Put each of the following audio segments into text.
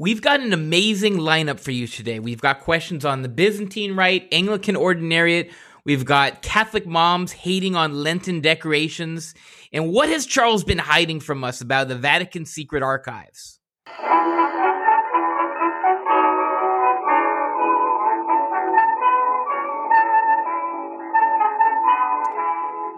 We've got an amazing lineup for you today. We've got questions on the Byzantine Rite, Anglican Ordinariate. We've got Catholic moms hating on Lenten decorations. And what has Charles been hiding from us about the Vatican secret archives?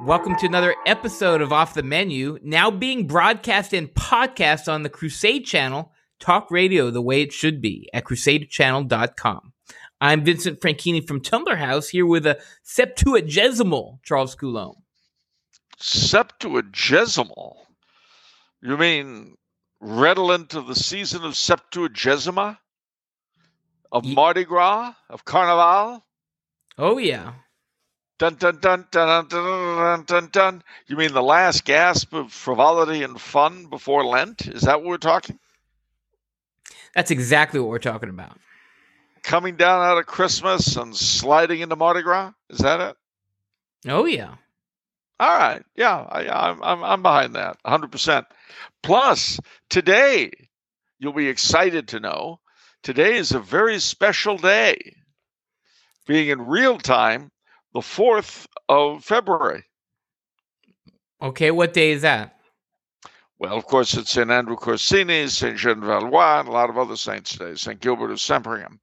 Welcome to another episode of Off the Menu, now being broadcast and podcast on the Crusade channel Talk radio the way it should be at crusadechannel.com. I'm Vincent Franchini from Tumblar House here with a Septuagesimal Charles Coulombe. Septuagesimal? You mean redolent of the season of Septuagesima? Of Ye- Mardi Gras? Of Carnival? Oh, yeah. Dun dun dun dun dun dun dun dun. You mean the last gasp of frivolity and fun before Lent? Is that what we're talking? That's exactly what we're talking about. Coming down out of Christmas and sliding into Mardi Gras. Is that it? Oh yeah. All right. Yeah, I, I'm I'm I'm behind that 100. percent Plus, today you'll be excited to know today is a very special day, being in real time, the fourth of February. Okay, what day is that? Well, of course, it's St. Andrew Corsini, St. Jean Valois, and a lot of other saints today, St. Gilbert of Sempringham.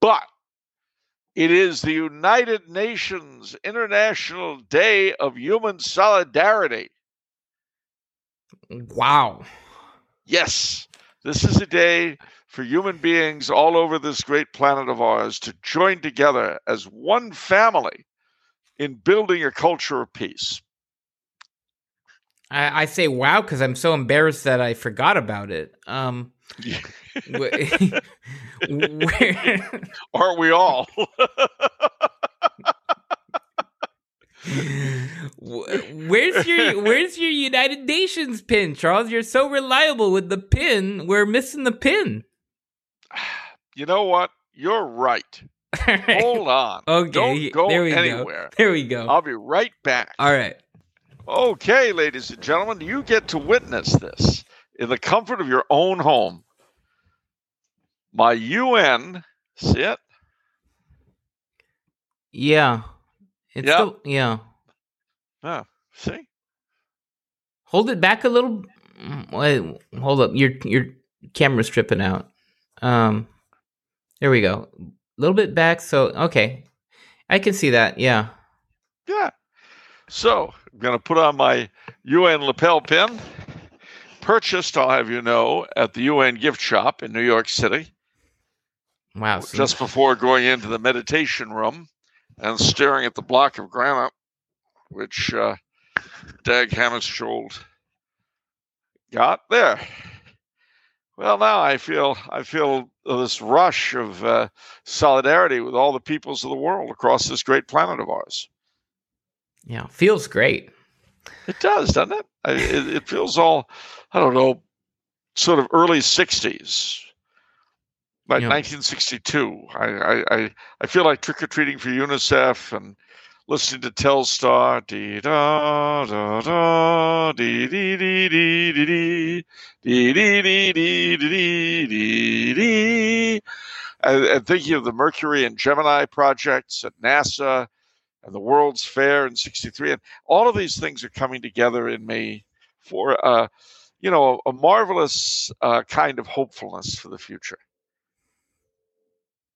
But it is the United Nations International Day of Human Solidarity. Wow. Yes, this is a day for human beings all over this great planet of ours to join together as one family in building a culture of peace. I, I say wow because I'm so embarrassed that I forgot about it. Um, where, Aren't we all? where's your Where's your United Nations pin, Charles? You're so reliable with the pin. We're missing the pin. You know what? You're right. right. Hold on. Okay. Don't go there we anywhere. Go. There we go. I'll be right back. All right. Okay, ladies and gentlemen, you get to witness this in the comfort of your own home. My UN, see it? Yeah. It's yep. Still, yeah. Yeah. See? Hold it back a little. Wait, hold up. Your your camera's tripping out. Um, there we go. A little bit back. So okay, I can see that. Yeah. Yeah. So going to put on my UN lapel pin, purchased, I'll have you know, at the UN gift shop in New York City. Wow. Just before going into the meditation room and staring at the block of granite, which uh, Dag Hammarskjöld got there. Well, now I feel I feel this rush of uh, solidarity with all the peoples of the world across this great planet of ours. Yeah, feels great. It does, doesn't it? it? It feels all, I don't know, sort of early '60s, like yeah. 1962. I, I I feel like trick or treating for UNICEF and listening to Telstar. Dee da da da dee dee dee dee dee dee dee dee dee dee dee dee. And thinking of the Mercury and Gemini projects at NASA and the World's Fair in 63. And all of these things are coming together in me for, uh, you know, a, marvelous uh, kind of hopefulness for the future.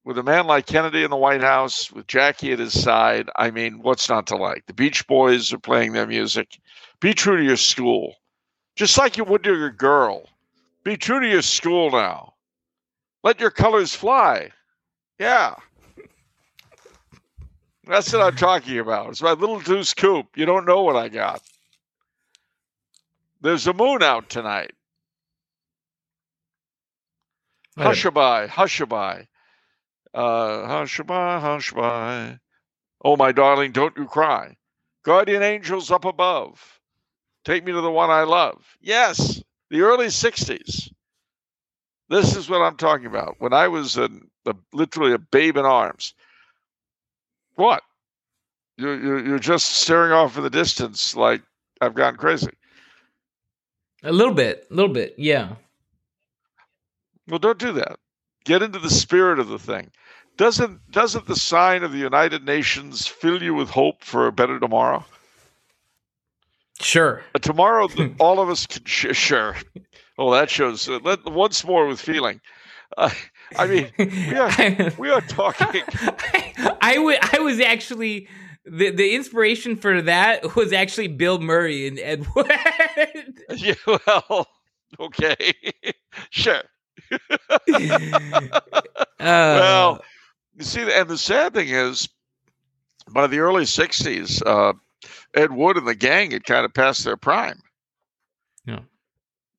With a man like Kennedy in the White House, with Jackie at his side, I mean, what's not to like? The Beach Boys are playing their music. Be true to your school, just like you would to your girl. Be true to your school now. Let your colors fly. Yeah. That's what I'm talking about. It's my little deuce coupe. You don't know what I got. There's a moon out tonight. Hushaby, hushaby. Uh, hushaby, hushaby. Oh, my darling, don't you cry. Guardian angels up above. Take me to the one I love. Yes, the early 60s. This is what I'm talking about. When I was a, a, literally a babe in arms. What? You're, you're, you're just staring off in the distance like I've gone crazy. A little bit, a little bit, yeah. Well, don't do that. Get into the spirit of the thing. Doesn't doesn't the sign of the United Nations fill you with hope for a better tomorrow? Sure. A tomorrow that all of us can sh- sure. Oh, that shows. Uh, let, once more with feeling. Uh, I mean, we are we are talking. I, w- I was actually the the inspiration for that was actually Bill Murray and Ed Wood. yeah, well, okay, sure. Uh, well, you see, and the sad thing is, by the early '60s, uh, Ed Wood and the gang had kind of passed their prime. Yeah.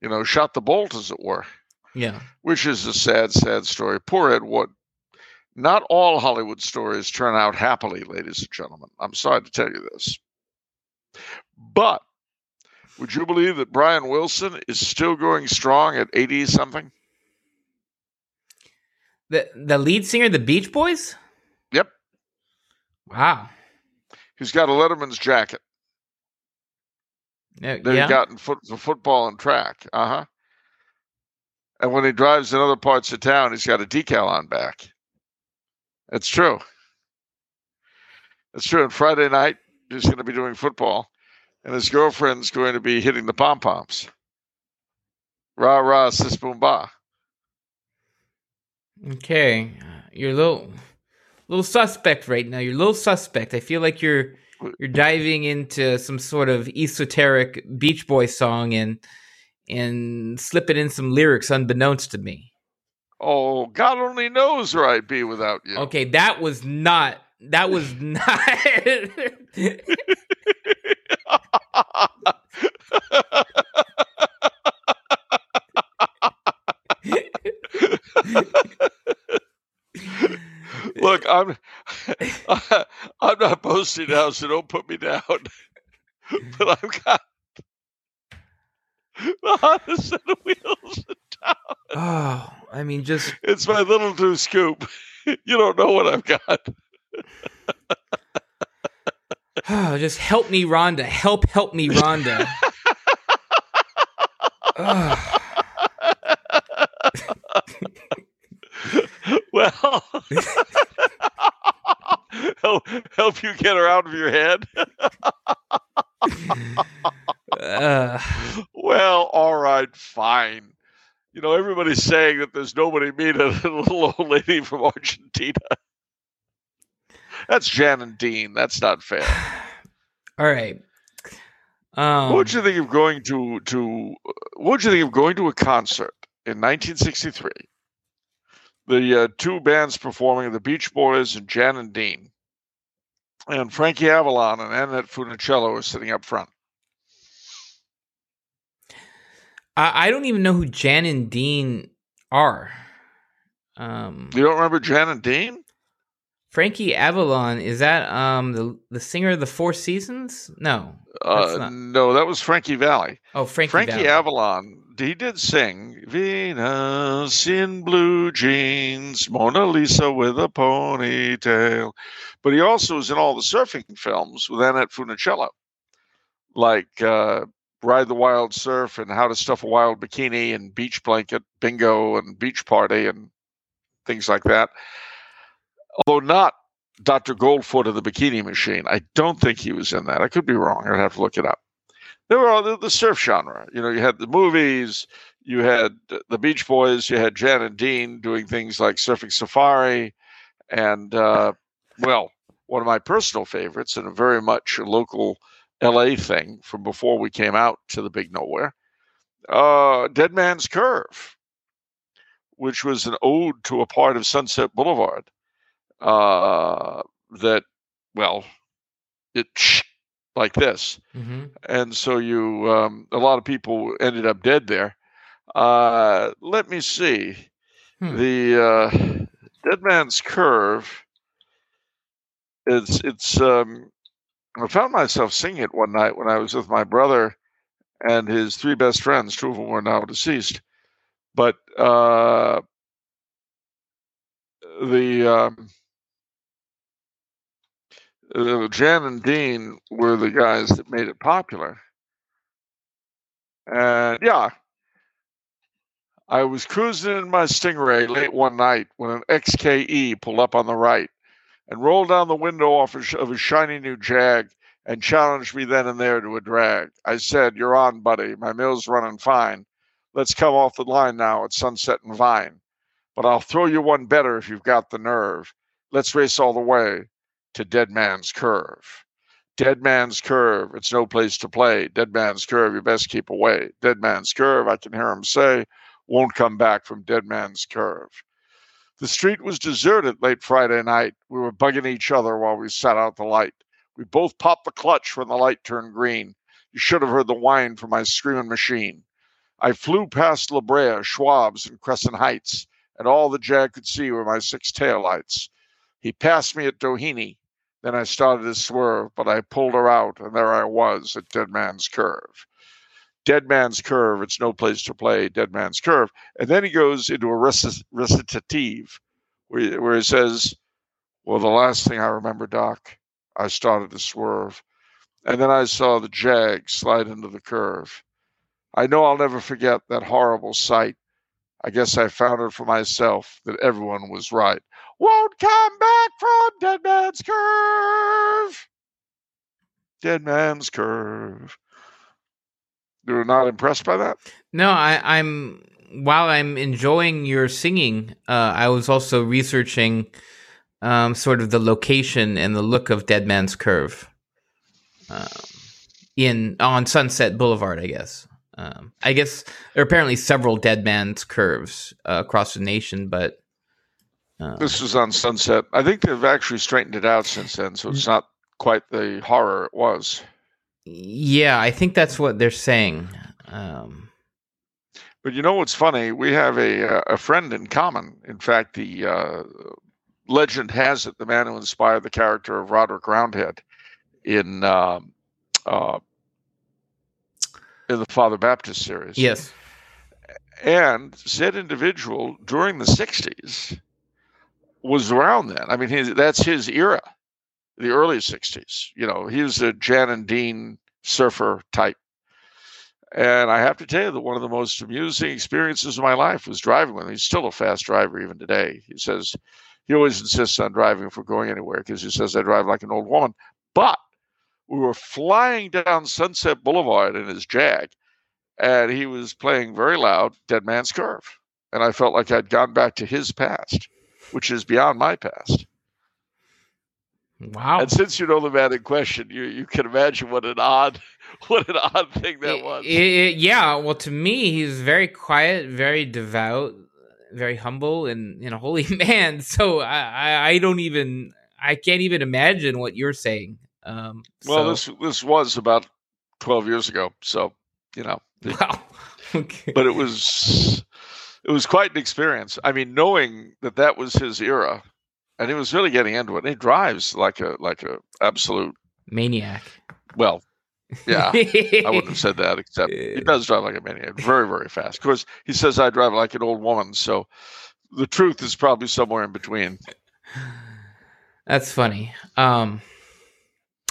You know, shot the bolt, as it were. Yeah. Which is a sad, sad story. Poor Ed Wood. Not all Hollywood stories turn out happily, ladies and gentlemen. I'm sorry to tell you this. But would you believe that Brian Wilson is still going strong at 80 something? The the lead singer of the Beach Boys? Yep. Wow. He's got a Letterman's jacket. Uh, that yeah. he got in foot, football and track. Uh huh. And when he drives in other parts of town, he's got a decal on back. It's true. It's true. And Friday night, he's going to be doing football, and his girlfriend's going to be hitting the pom poms. Rah rah, sis boom ba. Okay, you're a little, little suspect right now. You're a little suspect. I feel like you're you're diving into some sort of esoteric Beach Boy song and and slipping in some lyrics unbeknownst to me. Oh, God only knows where I'd be without you. Okay, that was not. That was not. Look, I'm I'm not boasting now, so don't put me down. but I've got the hottest set of wheels. Oh, I mean, just It's my little two scoop. You don't know what I've got. oh, just help me, Rhonda. Help, help me, Rhonda. Well, help, help you get her out of your head. Uh, Well, all right, fine. You know, everybody's saying that there's nobody meaner than a little old lady from Argentina. That's Jan and Dean. That's not fair. all right. Um, what would you think of going to to? What would you think of going to a concert in 1963? The uh, two bands performing, the Beach Boys and Jan and Dean, and Frankie Avalon and Annette Funicello are sitting up front. I, I don't even know who Jan and Dean are. Um, You don't remember Jan and Dean? Frankie Avalon is that um the the singer of the Four Seasons? No. Uh, no, that was Frankie Valli. Oh, Frankie. Frankie Valli. Avalon, he did sing Venus in blue jeans, Mona Lisa with a ponytail. But he also was in all the surfing films with Annette Funicello, like uh, Ride the Wild Surf and How to Stuff a Wild Bikini and Beach Blanket, Bingo and Beach Party and things like that. Although not Dr. Goldfoot of the Bikini Machine. I don't think he was in that. I could be wrong. I'd have to look it up there were all the, the surf genre. You know, you had the movies, you had the Beach Boys, you had Jan and Dean doing things like Surfing Safari, and uh, well, one of my personal favorites and a very much local LA thing from before we came out to the big nowhere, uh, Dead Man's Curve, which was an ode to a part of Sunset Boulevard uh, that, well, it like this Mhm. and so you um, a lot of people ended up dead there. Uh, let me see Hmm. the uh, Dead Man's Curve. It's it's. Um, I found myself singing it one night when I was with my brother and his three best friends. Two of them were now deceased, but uh, the. Um, uh, Jan and Dean were the guys that made it popular. And yeah, I was cruising in my Stingray late one night when an XKE pulled up on the right and rolled down the window off of a shiny new Jag and challenged me then and there to a drag. I said, You're on, buddy. My mill's running fine. Let's come off the line now at Sunset and Vine. But I'll throw you one better if you've got the nerve. Let's race all the way to Dead Man's Curve. Dead Man's Curve, it's no place to play. Dead Man's Curve, you best keep away. Dead Man's Curve, I can hear him say, won't come back from Dead Man's Curve. The street was deserted late Friday night. We were bugging each other while we sat out the light. We both popped the clutch when the light turned green. You should have heard the whine from my screaming machine. I flew past La Brea, Schwab's, and Crescent Heights, and all the Jag could see were my six taillights. He passed me at Doheny. Then I started to swerve, but I pulled her out, and there I was at Dead Man's Curve. Dead Man's Curve. It's no place to play Dead Man's Curve. And then he goes into a recitative where, he says, Well, the last thing I remember, Doc, I started to swerve. And then I saw the Jag slide into the curve. I know I'll never forget that horrible sight. I guess I found it for myself that everyone was right. Won't come back from Dead Man's Curve. Dead Man's Curve. You were not impressed by that? No, I, am While I'm enjoying your singing, uh, I was also researching um, sort of the location and the look of Dead Man's Curve um, in on Sunset Boulevard. I guess. Um, I guess there are apparently several Dead Man's Curves uh, across the nation, but uh, this was on Sunset. I think they've actually straightened it out since then, so it's not quite the horror it was. Yeah, I think that's what they're saying. Um, but you know what's funny? We have a uh, a friend in common. In fact, the uh, legend has it the man who inspired the character of Roderick Roundhead in uh, uh, in the Father Baptist series. Yes. And said individual during the '60s was around then. I mean, his, that's his era the early 60s. You know, he was a Jan and Dean surfer type. And I have to tell you that one of the most amusing experiences of my life was driving with him. He's still a fast driver even today. He says he always insists on driving we're going anywhere because he says I drive like an old woman. But we were flying down Sunset Boulevard in his Jag, and he was playing very loud Dead Man's Curve. And I felt like I'd gone back to his past, which is beyond my past. Wow! And since you know the man in question, you you can imagine what an odd what an odd thing that it, was. It, yeah, well, to me, he's very quiet, very devout, very humble, and know, holy man. So I, I, I don't even I can't even imagine what you're saying. Um, well, so. this this was about twelve years ago, so you know. Wow. okay. But it was it was quite an experience. I mean, knowing that that was his era and he was really getting into it. And he drives like a like a absolute maniac. Well, yeah, I wouldn't have said that, except he does drive like a maniac, very very fast. Of course, he says I drive like an old woman, so the truth is probably somewhere in between. That's funny. Um,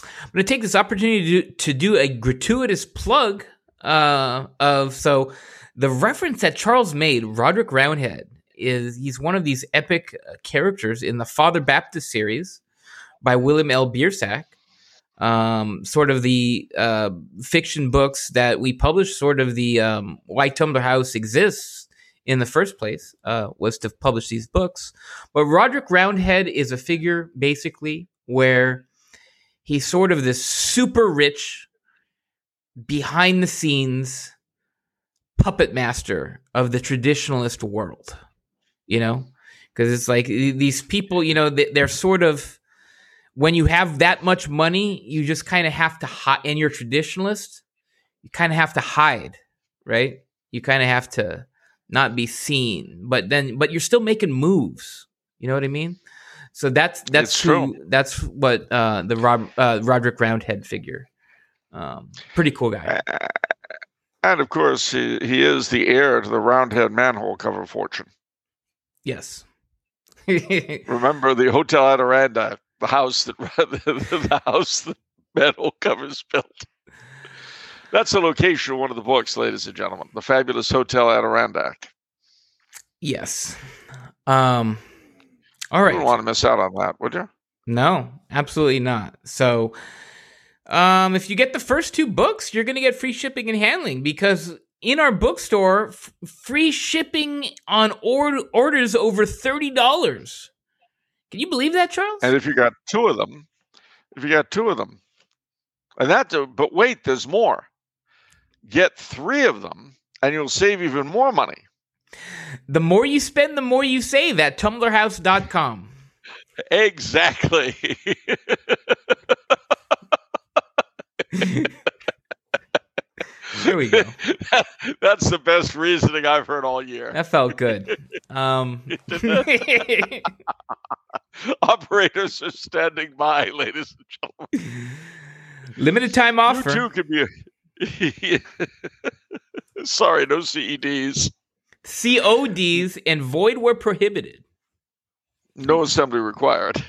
I'm going to take this opportunity to do, to do a gratuitous plug uh, of so the reference that Charles made, Roderick Roundhead is he's one of these epic uh, characters in the Father Baptist series by William F. Biersach. Um, sort of the uh, fiction books that we published, sort of the um, why Tumblar House exists in the first place, uh, was to publish these books. But Roderick Roundhead is a figure basically where he's sort of this super rich, behind the scenes puppet master of the traditionalist world you know? Because it's like these people you know they're sort of when you have that much money you just kind of have to hide and you're traditionalist you kind of have to hide right? You kind of have to not be seen but then but you're still making moves you know what i mean? So that's that's who, true. that's what uh the Rob, uh, roderick roundhead figure um pretty cool guy. And of course he, he is the heir to the roundhead manhole cover fortune Yes. Remember the Hotel Adirondack, the house that the house that metal covers built. That's the location of one of the books, ladies and gentlemen. The fabulous Hotel Adirondack. Yes. Um. All right. You wouldn't want to miss out on that, would you? No, absolutely not. So, um, if you get the first two books, you're going to get free shipping and handling because in our bookstore, f- free shipping on or- orders over thirty dollars. Can you believe that, Charles? And if you got two of them, if you got two of them, and that, uh, but wait, there's more. Get three of them, and you'll save even more money. The more you spend, the more you save at tumblarhouse.com. Exactly. There we go. That's the best reasoning I've heard all year. That felt good. Um, Operators are standing by, ladies and gentlemen. limited time offer. You too could be. A... Sorry, no CEDs. CODs and void were prohibited. No assembly required.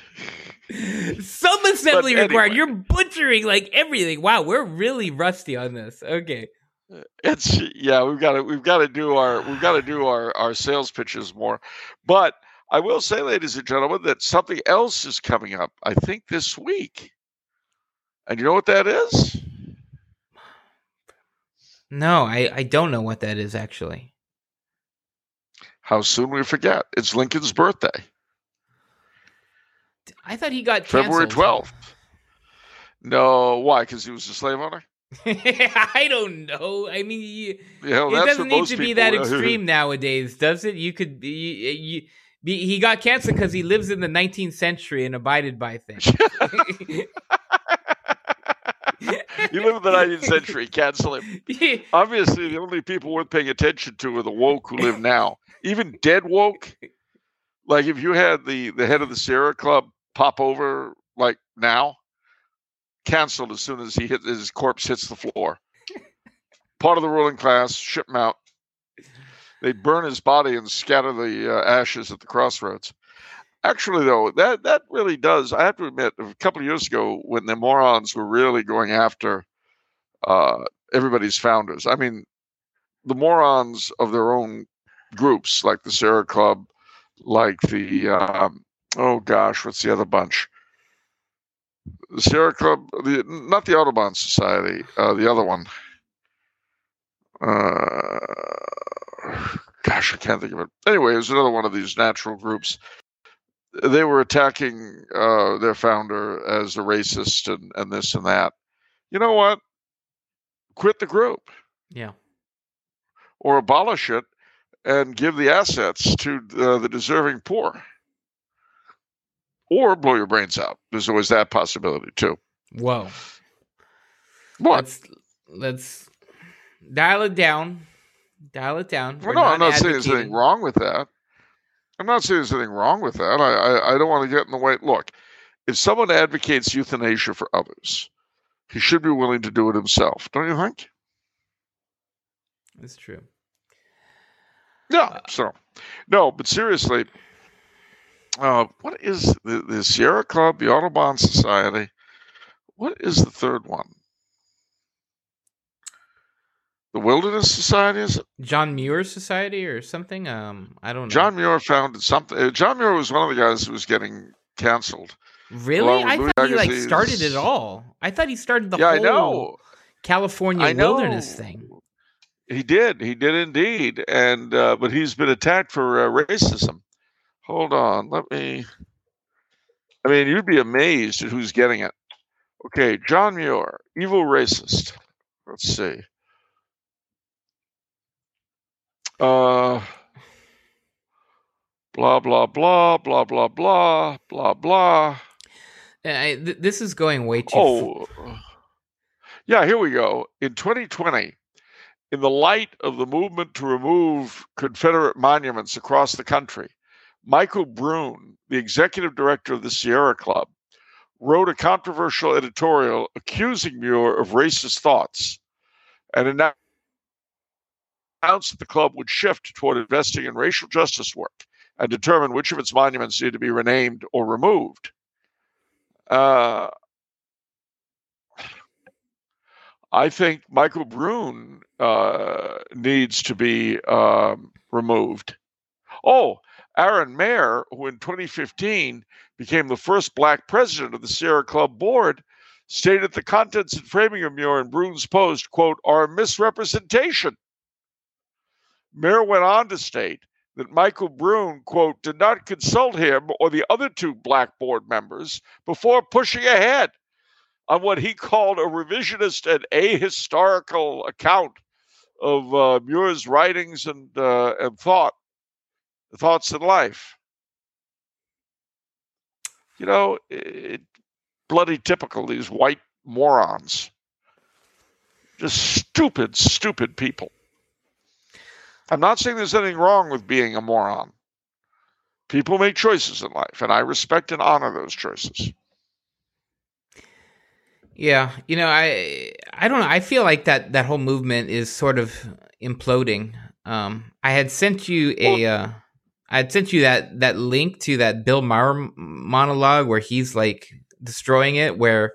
Some assembly But required. You're butchering like everything. Wow, we're really rusty on this. Okay. It's yeah, we've got to we've got to do our we've got to do our our sales pitches more. But I will say, ladies and gentlemen, that something else is coming up. I think this week, and you know what that is? No, I, I don't know what that is actually. How soon we forget? It's Lincoln's birthday, I thought he got February twelfth. No, why? Because he was a slave owner. I don't know. I mean, you, Yeah, well, it doesn't need to be that extreme nowadays, does it? You could you, you, be, he got canceled because he lives in the 19th century and abided by things. you live in the 19th century. Cancel him. Obviously, the only people worth paying attention to are the woke who live now. Even dead woke. Like if you had the the head of the Sierra Club pop over like now, canceled as soon as he hit his corpse hits the floor. Part of the ruling class, ship him out. They burn his body and scatter the uh, ashes at the crossroads. Actually, though, that that really does. I have to admit, a couple of years ago, when the morons were really going after uh, everybody's founders, I mean, the morons of their own groups, like the Sierra Club, like the um, oh gosh, what's the other bunch? The Sierra Club, the not the Audubon Society, uh, the other one. Uh, gosh, I can't think of it. Anyway, it was another one of these natural groups. They were attacking uh, their founder as a racist and, and this and that. You know what? Quit the group yeah. or abolish it and give the assets to uh, the deserving poor. Or blow your brains out. There's always that possibility too. Whoa. What? Let's let's dial it down. Dial it down. Well, We're no, I'm not saying there's anything wrong with that. I'm not saying there's anything wrong with that. I, I, I don't want to get in the way. Look, if someone advocates euthanasia for others, he should be willing to do it himself. Don't you think? That's true. Yeah. Uh, so, no, but seriously, uh, what is the, the Sierra Club, the Audubon Society? What is the third one? The Wilderness Society is it? John Muir Society or something? Um, I don't know. John Muir founded something. uh, John Muir was one of the guys who was getting canceled. Really? I Louis thought he like started it all. I thought he started the yeah, whole know. California I know. wilderness thing. He did. He did indeed. And uh, but he's been attacked for uh, racism. Hold on. Let me. I mean, you'd be amazed at who's getting it. Okay, John Muir, evil racist. Let's see. Uh. Blah blah blah blah blah blah blah blah. I, th- this is going way too. f- Oh, yeah, here we go. In 2020, in the light of the movement to remove Confederate monuments across the country, Michael Brune, the executive director of the Sierra Club, wrote a controversial editorial accusing Muir of racist thoughts and announced that the club would shift toward investing in racial justice work and determine which of its monuments need to be renamed or removed. Uh, I think Michael Brune uh, needs to be um, removed. Oh, Aaron Mair, who in 2015 became the first black president of the Sierra Club board, stated the contents and framing of Muir and Brune's post, quote, are a misrepresentation. Mair went on to state that Michael Brune, quote, did not consult him or the other two black board members before pushing ahead on what he called a revisionist and ahistorical account of uh, Muir's writings and uh, and thought, thoughts in life. You know, it, bloody typical these white morons, just stupid, stupid people. I'm not saying there's anything wrong with being a moron. People make choices in life, and I respect and honor those choices. Yeah, you know, I I don't know. I feel like that that whole movement is sort of imploding. Um, I had sent you a, well, uh, I had sent you that that link to that Bill Maher monologue where he's like destroying it, where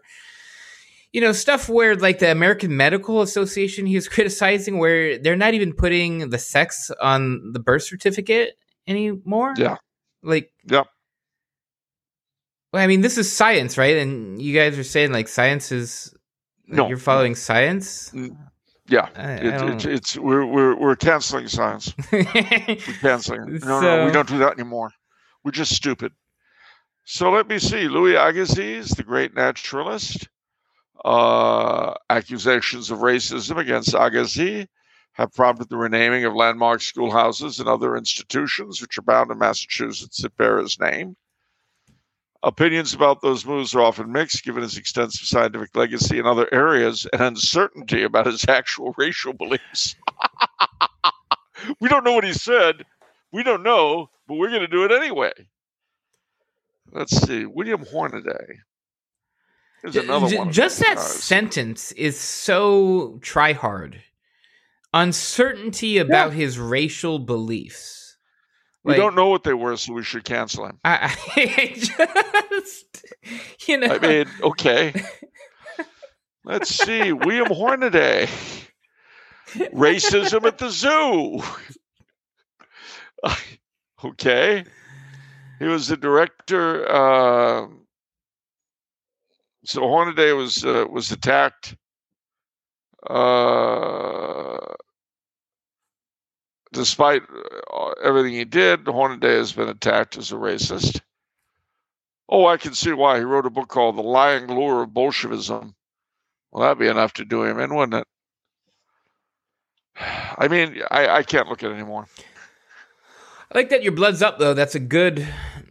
you know stuff where like the American Medical Association he was criticizing, where they're not even putting the sex on the birth certificate anymore. Yeah, like yeah. Well, I mean, this is science, right? And you guys are saying like science is like, no, you're following science. Yeah, I, it, I it's, it's we're we're we're canceling science. we're canceling. No, so... no, we don't do that anymore. We're just stupid. So let me see. Louis Agassiz, the great naturalist, uh, accusations of racism against Agassiz have prompted the renaming of landmark schoolhouses and other institutions which are bound in Massachusetts that bear his name. Opinions about those moves are often mixed, given his extensive scientific legacy in other areas and uncertainty about his actual racial beliefs. we don't know what he said. We don't know, but we're going to do it anyway. Let's see. William Hornaday. There's another one. Just that sentence is so try hard. Uncertainty about yeah. his racial beliefs we like, don't know what they were, so we should cancel him. I, I just, you know. I mean, okay. Let's see. William Hornaday. Racism at the zoo. okay. He was the director. Uh, so Hornaday was uh, was attacked. Uh, despite everything he did, Hornaday has been attacked as a racist. Oh, I can see why. He wrote a book called The Lying Lure of Bolshevism. Well, that'd be enough to do him in, wouldn't it? I mean, I, I can't look at it anymore. I like that your blood's up, though. That's a good,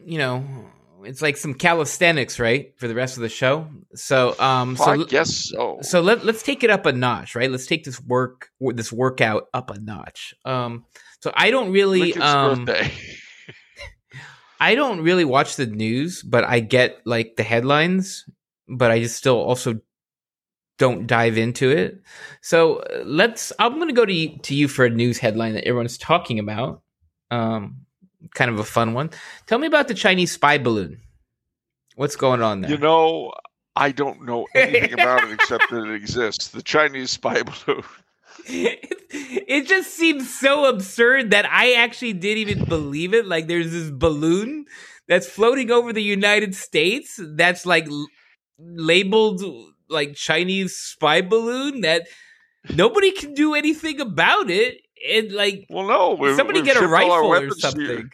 you know, it's like some calisthenics, right, for the rest of the show. So, um, so I guess so. So let let's take it up a notch, right? Let's take this work this workout up a notch. Um, so I don't really, um, I don't really watch the news, but I get like the headlines, but I just still also don't dive into it. So uh, let's. I'm going to go to to you for a news headline that everyone's talking about. Um, kind of a fun one. Tell me about the Chinese spy balloon. What's going on there? You know, I don't know anything about it except that it exists. The Chinese spy balloon. It, it just seems so absurd that I actually didn't even believe it. Like, there's this balloon that's floating over the United States that's like l- labeled like Chinese spy balloon that nobody can do anything about it. And like, well, no, we've, somebody we've get a rifle or something.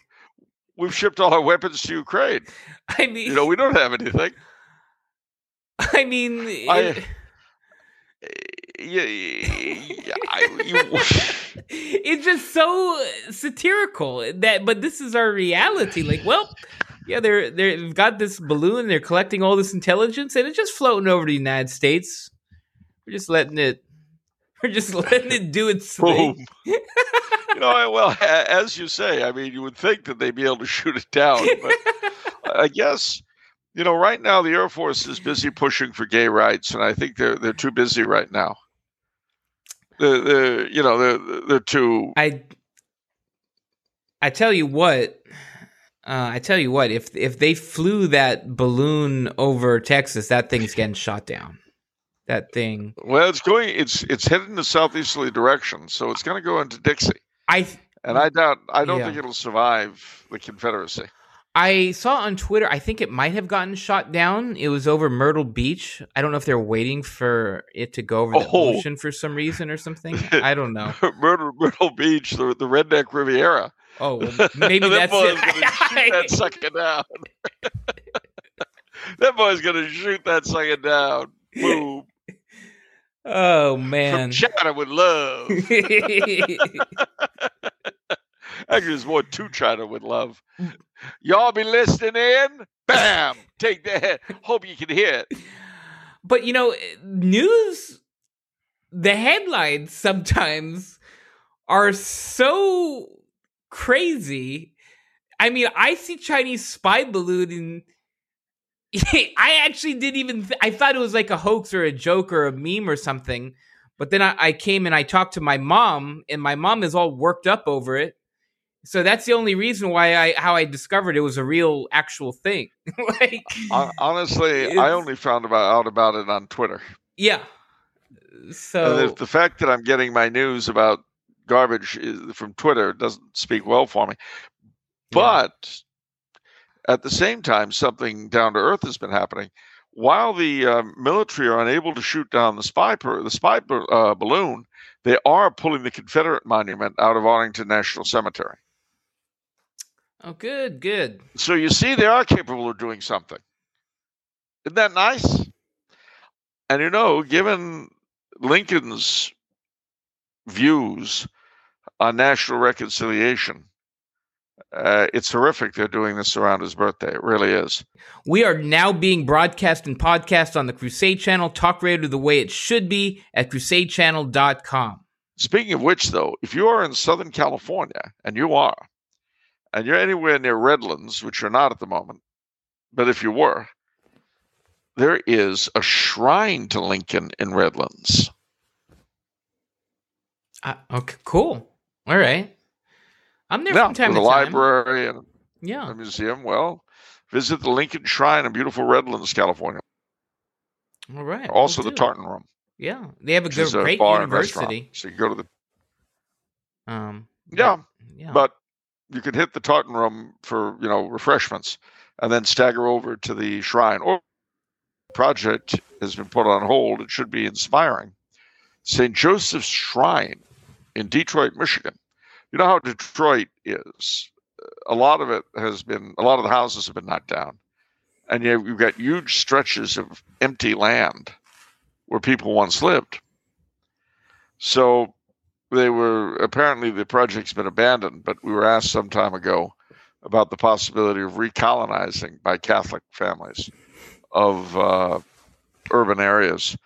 We've shipped all our weapons to Ukraine. I mean, you know, we don't have anything. I mean, it, yeah, yeah, I, you, it's just so satirical that, but this is our reality. Like, well, yeah, they're they've got this balloon, they're collecting all this intelligence, and it's just floating over the United States. We're just letting it we're just letting it do its thing. you know, well, as you say, I mean, you would think that they'd be able to shoot it down, but I guess you know, right now the Air Force is busy pushing for gay rights, and I think they're they're too busy right now. They're, they're you know they're they're too. I I tell you what. Uh, I tell you what, if if they flew that balloon over Texas, that thing's getting shot down that thing. Well, it's going. It's it's heading in the southeasterly direction, so it's going to go into Dixie. I and I doubt. I don't yeah. think it'll survive the Confederacy. I saw on Twitter. I think it might have gotten shot down. It was over Myrtle Beach. I don't know if they're waiting for it to go over the oh. ocean for some reason or something. I don't know. Myrtle, Myrtle Beach, the, the redneck Riviera. Oh, well, maybe that's it. shoot that sucker down. that boy's gonna shoot that sucker down. Boom. Oh man. From China with love. Actually, there's more to China with love. Y'all be listening in? Bam! Take that. Hope you can hear it. But you know, news the headlines sometimes are so crazy. I mean, I see Chinese spy balloon and I actually didn't even th- I thought it was like a hoax or a joke or a meme or something. But then I, I came and I talked to my mom, and my mom is all worked up over it. So that's the only reason why I how I discovered it was a real actual thing. like, honestly, I only found about out about it on Twitter. Yeah. So and the fact that I'm getting my news about garbage eh, from Twitter doesn't speak well for me. But. At the same time, something down to earth has been happening. While the uh, military are unable to shoot down the spy per, the spy uh, balloon, they are pulling the Confederate monument out of Arlington National Cemetery. Oh, good, good. So you see, they are capable of doing something. Isn't that nice? And you know, given Lincoln's views on national reconciliation, uh, it's horrific they're doing this around his birthday. It really is. We are now being broadcast and podcast on the Crusade Channel, talk radio the way it should be at crusadechannel.com. Speaking of which, though, if you are in Southern California, and you are, and you're anywhere near Redlands, which you're not at the moment, but if you were, there is a shrine to Lincoln in Redlands. Uh, okay, cool. All right. I'm there yeah, from time to time. library and yeah. a museum. Well, visit the Lincoln Shrine in beautiful Redlands, California. All right. Also, the Tartan Room. Yeah, they have a good, great university. So you go to the. Um. Yeah, yeah, but you can hit the tartan room for you know refreshments, and then stagger over to the shrine. Or project has been put on hold. It should be inspiring. St. Joseph's Shrine in Detroit, Michigan. You know how Detroit is. A lot of it has been. A lot of the houses have been knocked down, and you've got huge stretches of empty land where people once lived. So they were apparently the project's been abandoned, but we were asked some time ago about the possibility of recolonizing by Catholic families of uh, urban areas.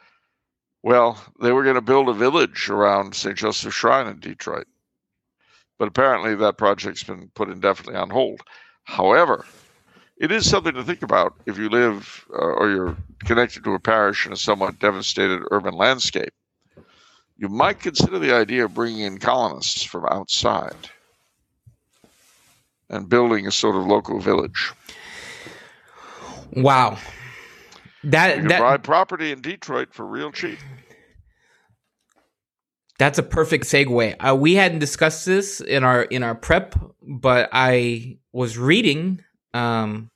Well, they were going to build a village around St. Joseph's Shrine in Detroit, but apparently that project's been put indefinitely on hold. However, it is something to think about if you live uh, or you're connected to a parish in a somewhat devastated urban landscape you might consider the idea of bringing in colonists from outside and building a sort of local village. Wow. That you that buy property in Detroit for real cheap. That's a perfect segue. Uh, we hadn't discussed this in our in our prep, but I was reading um,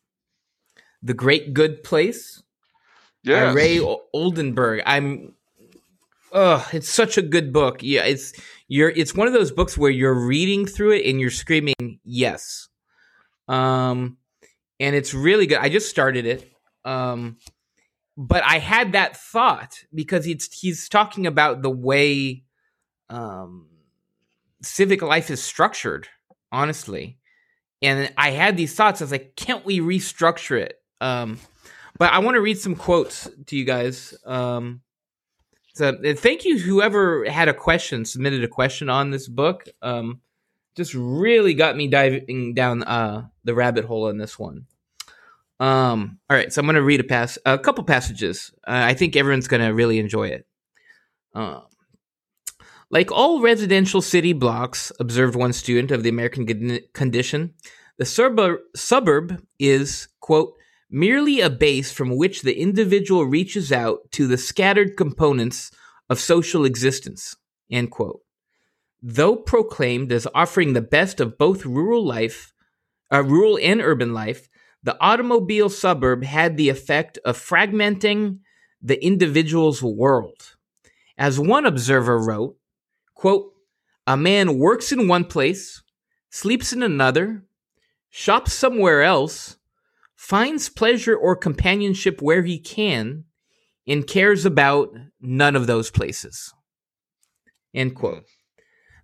the Great Good Place. Yeah, Ray Oldenburg. I'm Oh, it's such a good book. Yeah, it's you're it's one of those books where you're reading through it and you're screaming yes. Um and it's really good. I just started it. Um but I had that thought because it's he's talking about the way um civic life is structured, honestly. And I had these thoughts. I was like, can't we restructure it? Um but I want to read some quotes to you guys. Um so thank you, whoever had a question, submitted a question on this book. Um, just really got me diving down uh, the rabbit hole on this one. Um, all right, so I'm going to read a pass, a couple passages. Uh, I think everyone's going to really enjoy it. Um, like all residential city blocks, observed one student of the American condition, the suburb, is, quote, merely a base from which the individual reaches out to the scattered components of social existence. End quote. though proclaimed as offering the best of both rural life, uh, rural and urban life, the automobile suburb had the effect of fragmenting the individual's world. As one observer wrote, quote, a man works in one place, sleeps in another, shops somewhere else, finds pleasure or companionship where he can, and cares about none of those places. End quote.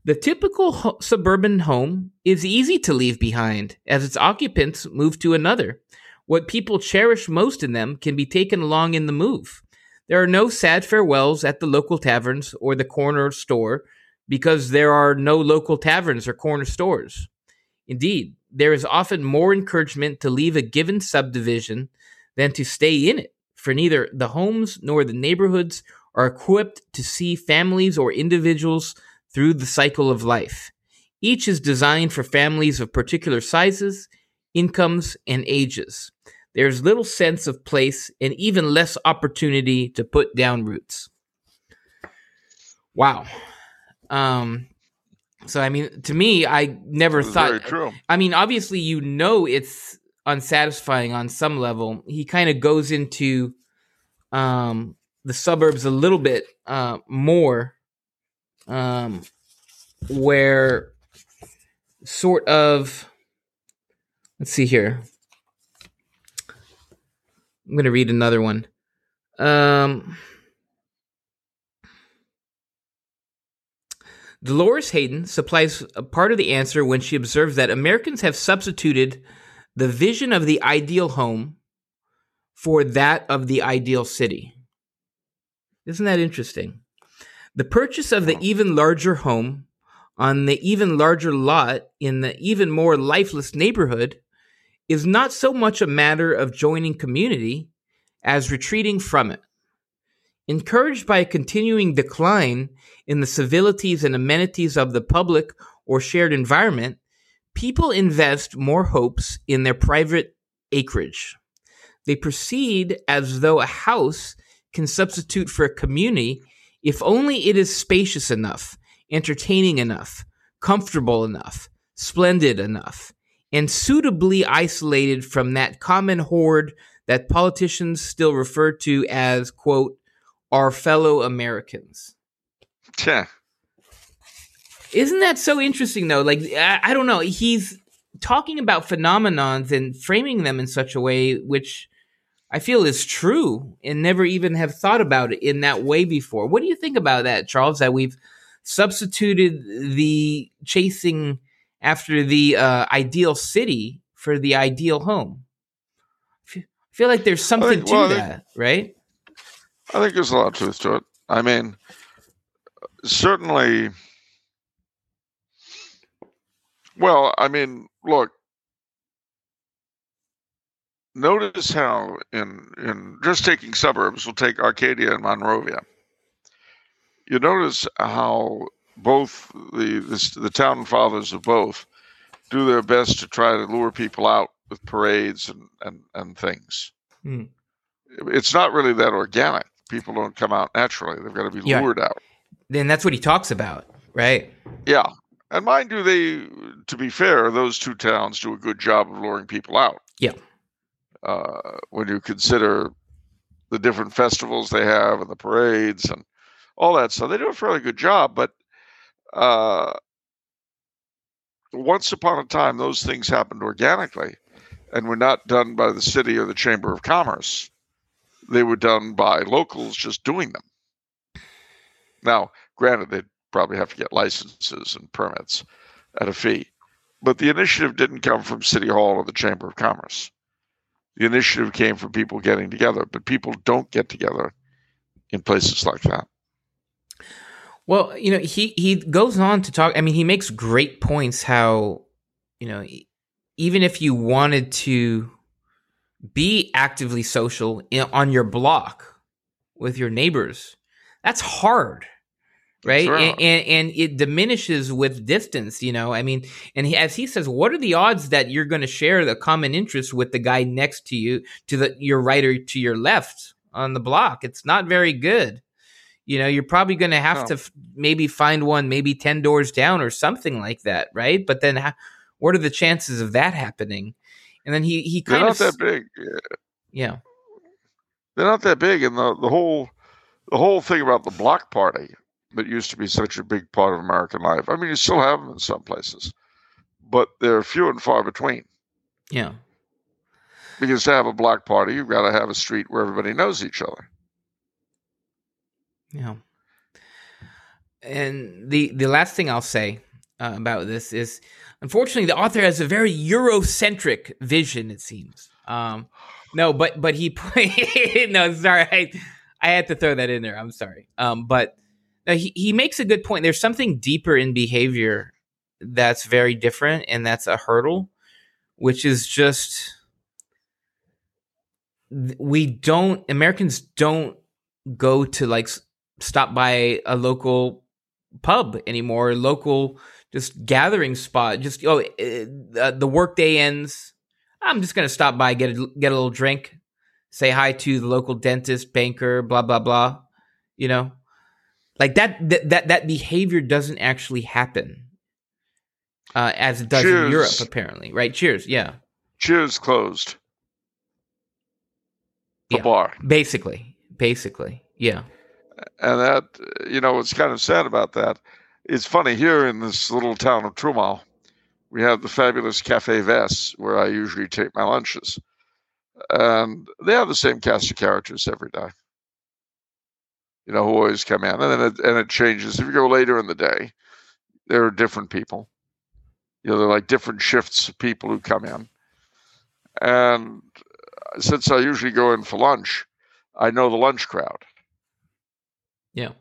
The typical ho- suburban home is easy to leave behind as its occupants move to another. What people cherish most in them can be taken along in the move. There are no sad farewells at the local taverns or the corner store because there are no local taverns or corner stores. Indeed, there is often more encouragement to leave a given subdivision than to stay in it, for neither the homes nor the neighborhoods are equipped to see families or individuals through the cycle of life. Each is designed for families of particular sizes, incomes, and ages. There's little sense of place and even less opportunity to put down roots. Wow. Um, so I mean, to me, I never thought. true. I mean, obviously, you know, it's unsatisfying on some level. He kind of goes into um, the suburbs a little bit uh, more, um, where sort of. Let's see here. I'm going to read another one. Um, Dolores Hayden supplies a part of the answer when she observes that Americans have substituted the vision of the ideal home for that of the ideal city. Isn't that interesting? The purchase of the even larger home on the even larger lot in the even more lifeless neighborhood is not so much a matter of joining community as retreating from it. Encouraged by a continuing decline in the civilities and amenities of the public or shared environment, people invest more hopes in their private acreage. They proceed as though a house can substitute for a community if only it is spacious enough, entertaining enough, comfortable enough, splendid enough, and suitably isolated from that common horde that politicians still refer to as, quote, our fellow Americans. Yeah. Isn't that so interesting though? Like I, I don't know, he's talking about phenomenons and framing them in such a way which I feel is true and never even have thought about it in that way before. What do you think about that, Charles? That we've substituted the chasing after the uh, ideal city for the ideal home. I feel like there's something think, well, to that, right? I think there's a lot of truth to it. I mean, certainly. Well, I mean, look. Notice how in in just taking suburbs, we'll take Arcadia and Monrovia. You notice how both the the, the town fathers of both do their best to try to lure people out with parades and and, and things. Mm. It's not really that organic people don't come out naturally. They've got to be yeah. lured out. Then that's what he talks about, right? Yeah. And mind you, they, to be fair, those two towns do a good job of luring people out. Yeah. Uh, when you consider the different festivals they have and the parades and all that stuff, they do a fairly good job. But uh, once upon a time, those things happened organically and were not done by the city or the Chamber of Commerce they were done by locals just doing them. Now, granted, they'd probably have to get licenses and permits at a fee, but the initiative didn't come from City Hall or the Chamber of Commerce. The initiative came from people getting together, but people don't get together in places like that. Well, you know, he he goes on to talk. I mean, he makes great points. How you know, even if you wanted to be actively social in, on your block with your neighbors. That's hard. Right. And, and, and, it diminishes with distance, you know. I mean, and he, as he says, what are the odds that you're going to share the common interest with the guy next to you, to the your right or to your left on the block? It's not very good, You know, you're probably going to have No. to f- maybe find one, maybe 10 doors down or something like that, right? But then, ha- what are the chances of that happening? And then he, he kind They're kind not of, that big. yeah, They're not that big, and the the whole the whole thing about the block party that used to be such a big part of American life. I mean, you still have them in some places, but they're few and far between. yeah, Because to have a block party, you've got to have a street where everybody knows each other. yeah. And the, the last thing I'll say uh, about this is, unfortunately, the author has a very Eurocentric vision, it seems. Um, no, but but he no, sorry, I, I had to throw that in there. I'm sorry. Um, but he he makes a good point. There's something deeper in behavior that's very different, and that's a hurdle, which is just we don't Americans don't go to like stop by a local pub anymore, local just gathering spot. Just oh, uh, the workday ends. I'm just gonna stop by get a, get a little drink, say hi to the local dentist, banker, blah blah blah. You know, like that that that, that behavior doesn't actually happen uh, as it does Cheers. in Europe, apparently. Right? Cheers. Yeah. Cheers closed. The Yeah. bar. Basically. Basically. Yeah. And that, you know, what's kind of sad about that, it's funny here in this little town of Trumau, we have the fabulous Cafe Vess where I usually take my lunches. And they have the same cast of characters every day, you know, who always come in. And then it, and it changes. If you go later in the day, there are different people. You know, they're like different shifts of people who come in. And since I usually go in for lunch, I know the lunch crowd. Yeah.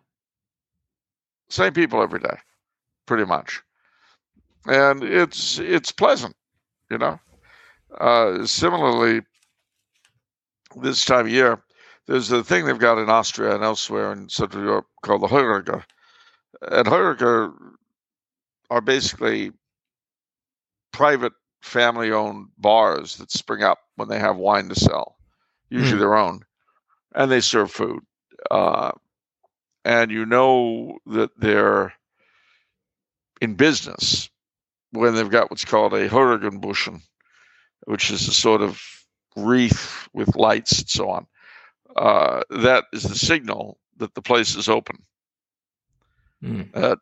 Same people every day, pretty much, and it's it's pleasant, you know. Uh, similarly, this time of year, there's a thing they've got in Austria and elsewhere in Central Europe called the Heuriger, and Heuriger are basically private family-owned bars that spring up when they have wine to sell, usually Hmm. their own, and they serve food. Uh, and you know that they're in business when they've got what's called a Heurigenbuschen, which is a sort of wreath with lights and so on. Uh, that is the signal that the place is open. Mm. Uh,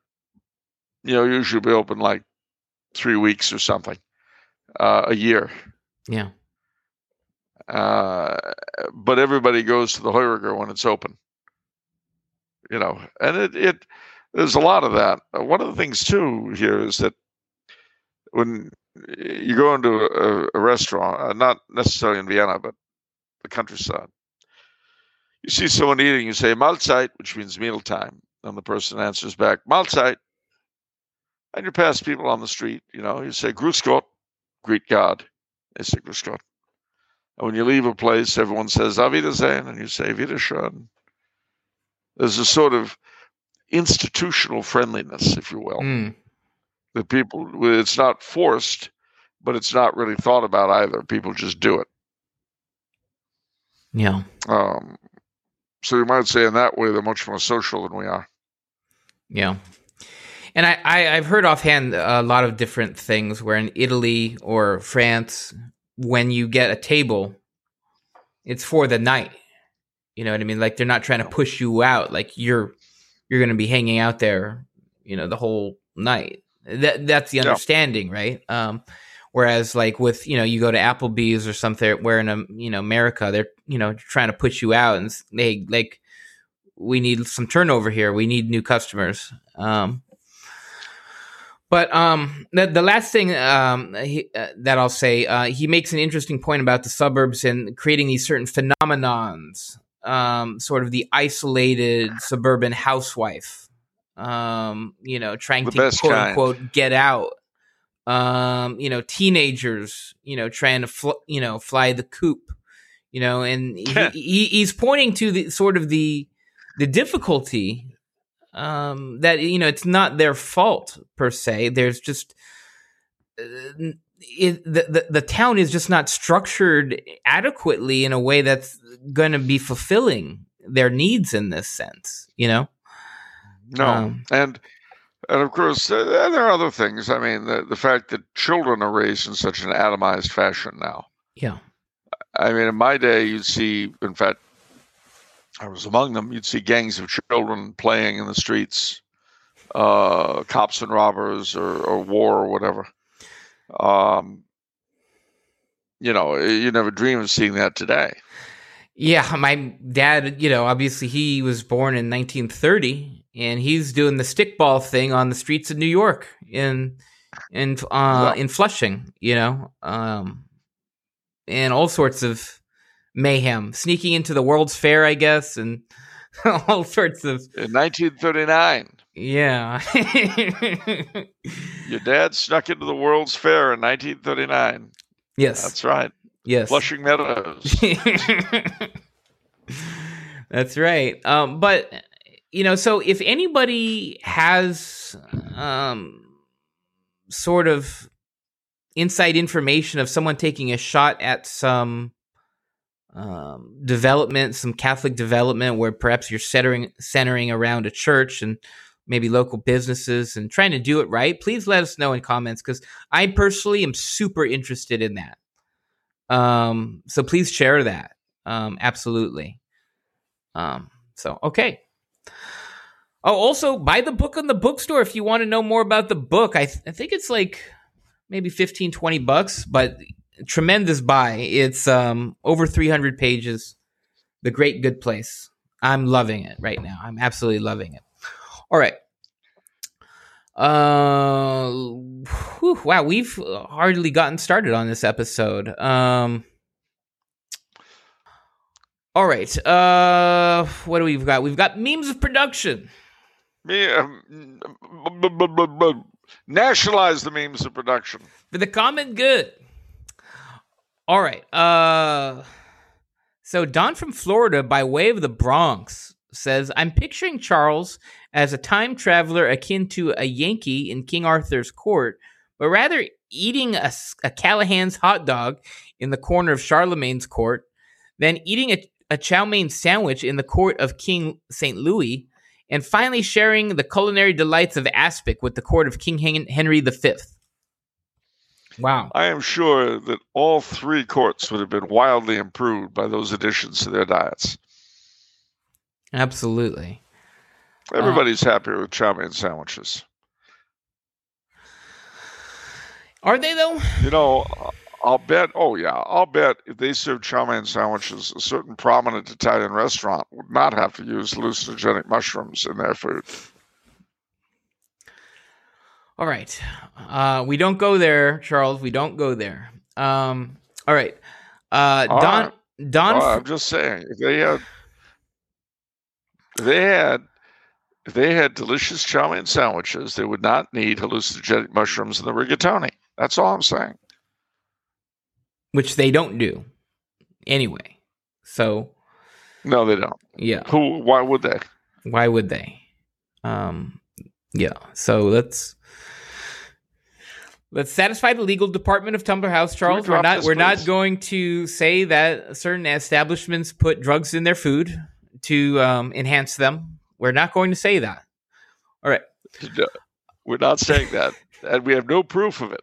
you know, usually be open like three weeks or something, uh, a year. Yeah. Uh, but everybody goes to the Heuriger when it's open. You know, and it, it there's a lot of that. Uh, one of the things too here is that when you go into a, a restaurant, uh, not necessarily in Vienna, but the countryside, you see someone eating, you say Mahlzeit, which means mealtime, and the person answers back Mahlzeit, and you pass people on the street. You know, you say Grüß Gott, greet God. They say Grüß Gott. And when you leave a place, everyone says Auf Wiedersehen, and you say Wiedersehen. There's a sort of institutional friendliness, if you will, Mm. that people, it's not forced, but it's not really thought about either. People just do it. Yeah. Um, so you might say in that way they're much more social than we are. Yeah. And I, I, I've heard offhand a lot of different things where in Italy or France, when you get a table, it's for the night. You know what I mean? Like they're not trying to push you out. Like you're you're gonna be hanging out there, you know, the whole night. That that's the Yeah. understanding, right? Um whereas like with, you know, you go to Applebee's or something where in um, you know, America, they're, you know, trying to push you out and they like we need some turnover here. We need new customers. Um, but um, the, the last thing um, he, uh, that I'll say, uh, he makes an interesting point about the suburbs and creating these certain phenomenons, um, sort of the isolated suburban housewife, um, you know, trying The to quote kind. unquote get out. Um, you know, teenagers, you know, trying to fl- you know fly the coop, you know, and he, he, he's pointing to the sort of the the difficulty um, that you know it's not their fault per se. There's just uh, it, the, the the town is just not structured adequately in a way that's going to be fulfilling their needs in this sense. You know. No, um, and and of course uh, there are other things. I mean, the the fact that children are raised in such an atomized fashion now. Yeah. I mean, in my day, you'd see. In fact, I was among them. You'd see gangs of children playing in the streets, uh, cops and robbers, or, or war, or whatever. Um, you know, you never dream of seeing that today. Yeah, my dad, you know, obviously he was born in 1930 and he's doing the stickball thing on the streets of New York in in uh in Flushing, you know. Um and all sorts of mayhem, sneaking into the World's Fair, I guess, and all sorts of in 1939. Yeah. Your dad snuck into the World's Fair in 1939. Yes. That's right. Yes. Flushing Meadows. That's right. Um, but you know, so if anybody has um, sort of inside information of someone taking a shot at some um, development, some Catholic development, where perhaps you're centering centering around a church and maybe local businesses and trying to do it right, please let us know in comments because I personally am super interested in that. Um, so please share that. Um, absolutely. Um, so okay. Oh, also buy the book on the bookstore if you want to know more about the book. I, th- I think it's like maybe 15, 20 bucks, but tremendous buy. It's um over 300 pages. The Great Good Place. I'm loving it right now. I'm absolutely loving it. All right. Uh, whew, wow, we've hardly gotten started on this episode. Um, all right. Uh, what do we've got? We've got memes of production. Nationalize the memes of production for the common good. All right. Uh, so Don from Florida, by way of the Bronx, says, "I'm picturing Charles as a time traveler akin to a Yankee in King Arthur's court, but rather eating a, a Callahan's hot dog in the corner of Charlemagne's court, then eating a, a chow mein sandwich in the court of King St. Louis, and finally sharing the culinary delights of aspic with the court of King Henry V. Wow. I am sure that all three courts would have been wildly improved by those additions to their diets. Absolutely. Everybody's uh, happier with chow mein sandwiches. Are they though? You know, I'll bet. Oh yeah, I'll bet if they serve chow mein sandwiches, a certain prominent Italian restaurant would not have to use hallucinogenic mushrooms in their food. All right, uh, we don't go there, Charles. We don't go there. Um, all right, uh, all Don. Right. Don. Well, I'm just saying, if they had, if they had if they had delicious chow mein sandwiches, they would not need hallucinogenic mushrooms in the rigatoni. That's all I'm saying. Which they don't do anyway. So No, they don't. Yeah. Who why would they? Why would they? Um yeah. So let's let's satisfy the legal department of Tumblar House, Charles. We are not we're not going to say that certain establishments put drugs in their food to um, enhance them we're not going to say that. All right. we're not saying that. and we have no proof of it.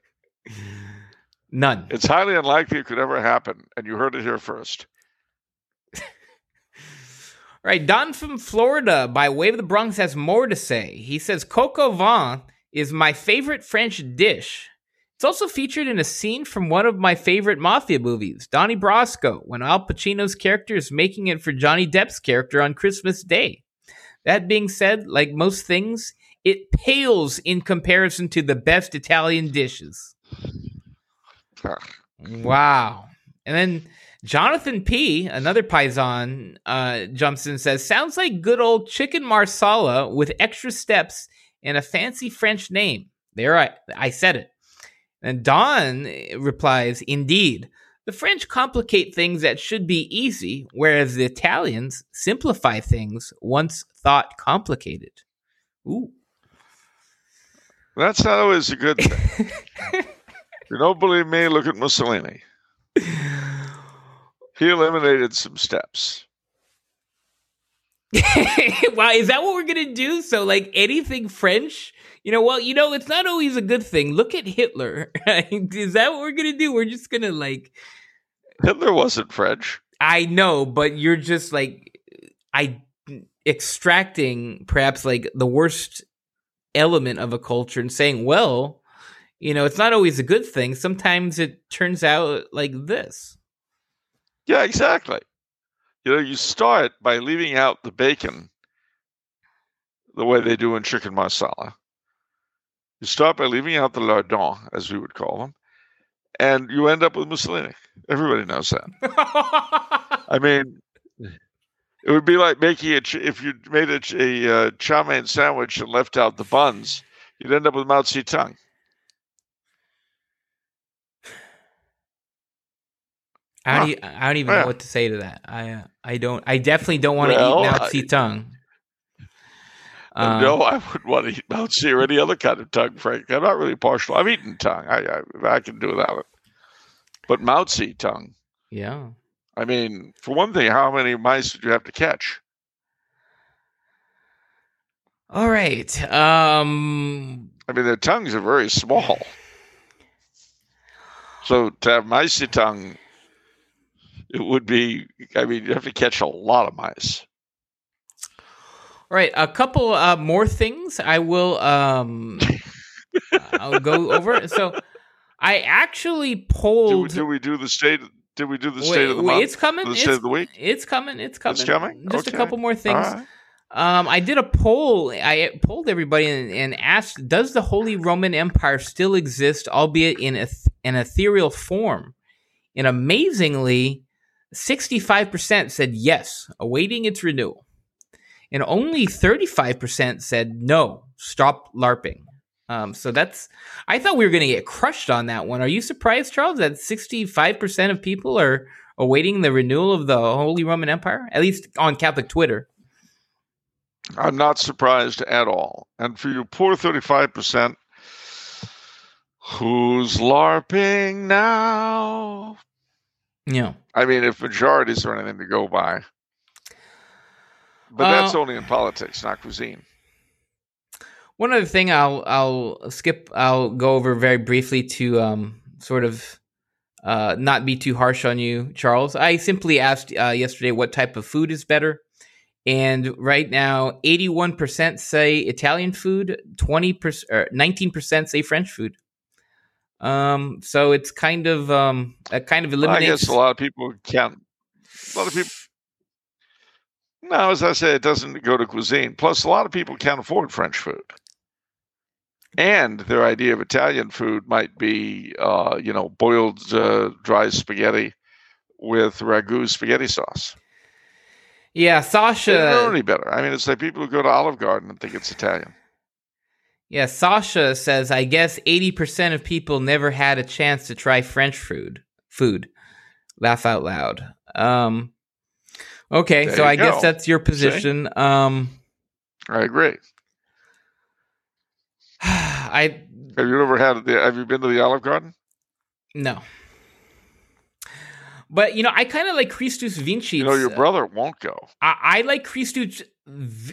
None. It's highly unlikely it could ever happen. And you heard it here first. All right. Don from Florida, by way of the Bronx, has more to say. He says coq au vin is my favorite French dish. It's also featured in a scene from one of my favorite mafia movies, Donnie Brasco, when Al Pacino's character is making it for Johnny Depp's character on Christmas Day. That being said, like most things, it pales in comparison to the best Italian dishes. wow. And then Jonathan P., another Paisan, uh, jumps in and says, Sounds like good old chicken marsala with extra steps and a fancy French name. There, I, I said it. And Don replies, Indeed. The French complicate things that should be easy, whereas the Italians simplify things once thought complicated. Ooh. That's not always a good thing. you don't believe me? Look at Mussolini. He eliminated some steps. wow, is that what we're gonna do? So, like anything French, you know? Well, you know, it's not always a good thing. Look at Hitler. is that what we're gonna do? We're just gonna like Hitler wasn't French. I know, but you're just like I extracting perhaps like the worst element of a culture and saying, well, you know, it's not always a good thing. Sometimes it turns out like this. Yeah, exactly. You know, you start by leaving out the bacon the way they do in chicken marsala. You start by leaving out the lardons, as we would call them, and you end up with Mussolini. Everybody knows that. I mean, it would be like making a if you made a, a uh, chow mein sandwich and left out the buns, you'd end up with Mao Zedong. I don't, I don't even yeah. know what to say to that. I uh, I don't. I definitely don't want to well, eat Mao Zedong. Um, no, I wouldn't want to eat Mao Zedong or any other kind of tongue, Frank. I'm not really partial. I've eaten tongue. I, I, I can do without it. But Mao Zedong. Yeah. I mean, for one thing, how many mice did you have to catch? All right. Um I mean, their tongues are very small. So to have mice tongue, it would be. I mean, you have to catch a lot of mice. All right, a couple uh, more things I will um I'll go over. So I actually polled. Do do we do the state? Did we do the state wait, of the wait, month? It's coming. The it's, state of the week. It's coming. It's coming. It's coming. Just okay. a couple more things. Um, I did a poll. I polled everybody and, and, asked, "Does the Holy Roman Empire still exist, albeit in a, an ethereal form?" And amazingly, sixty-five percent said yes, awaiting its renewal, and only thirty-five percent said no, stop larping. Um, so that's I thought we were going to get crushed on that one. Are you surprised, Charles, that 65% of people are awaiting the renewal of the Holy Roman Empire, at least on Catholic Twitter? I'm not surprised at all. And for you poor 35%, who's LARPing now? Yeah. I mean, if majorities are anything to go by. But uh, that's only in politics, not cuisine. One other thing I'll I'll skip I'll go over very briefly to um, sort of uh, not be too harsh on you, Charles. I simply asked uh, yesterday what type of food is better, and right now, eighty-one percent say Italian food, twenty percent, nineteen percent say French food. Um, so it's kind of um, a kind of eliminates. I guess a lot of people can't. A lot of people. No, as I say, it doesn't go to cuisine. Plus, a lot of people can't afford French food and their idea of Italian food might be, uh, you know, boiled uh, dry spaghetti with ragu spaghetti sauce. Yeah, Sasha. They don't know any better. I mean, it's like people who go to Olive Garden and think it's Italian. Yeah, Sasha says, I guess 80% of people never had a chance to try French food. Food. Laugh out loud. Um, okay, there so I go. guess that's your position. Um, I agree. I have you ever had the? Have you been to the Olive Garden? No. But you know, I kind of like Christus Vincit's. You know, your brother won't go. I, I like Christus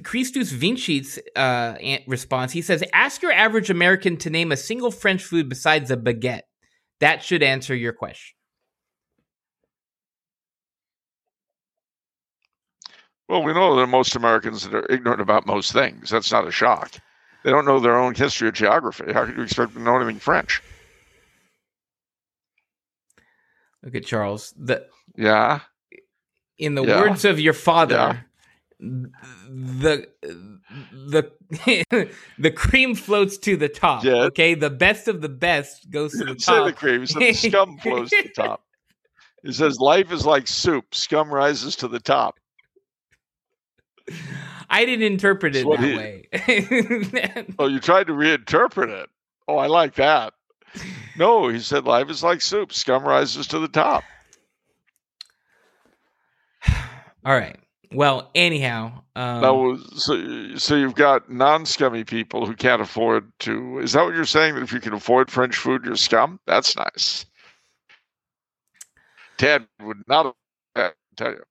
Christus Vincit's uh, response. He says, "Ask your average American to name a single French food besides a baguette. That should answer your question." Well, we know that most Americans that are ignorant about most things. That's not a shock. They don't know their own history or geography. How could you expect them to know anything French? Look at Charles. The yeah. In the yeah. words of your father, yeah. the the the cream floats to the top. Yeah. Okay, the best of the best goes to the top. Say the cream. He the scum flows to the top. He says life is like soup. Scum rises to the top. I didn't interpret it that way. oh, you tried to reinterpret it. Oh, I like that. No, he said life is like soup. Scum rises to the top. All right. Well, anyhow, um, so so you've got non-scummy people who can't afford to. Is that what you're saying? That if you can afford French food, you're scum? That's nice. Ted would not have tell you.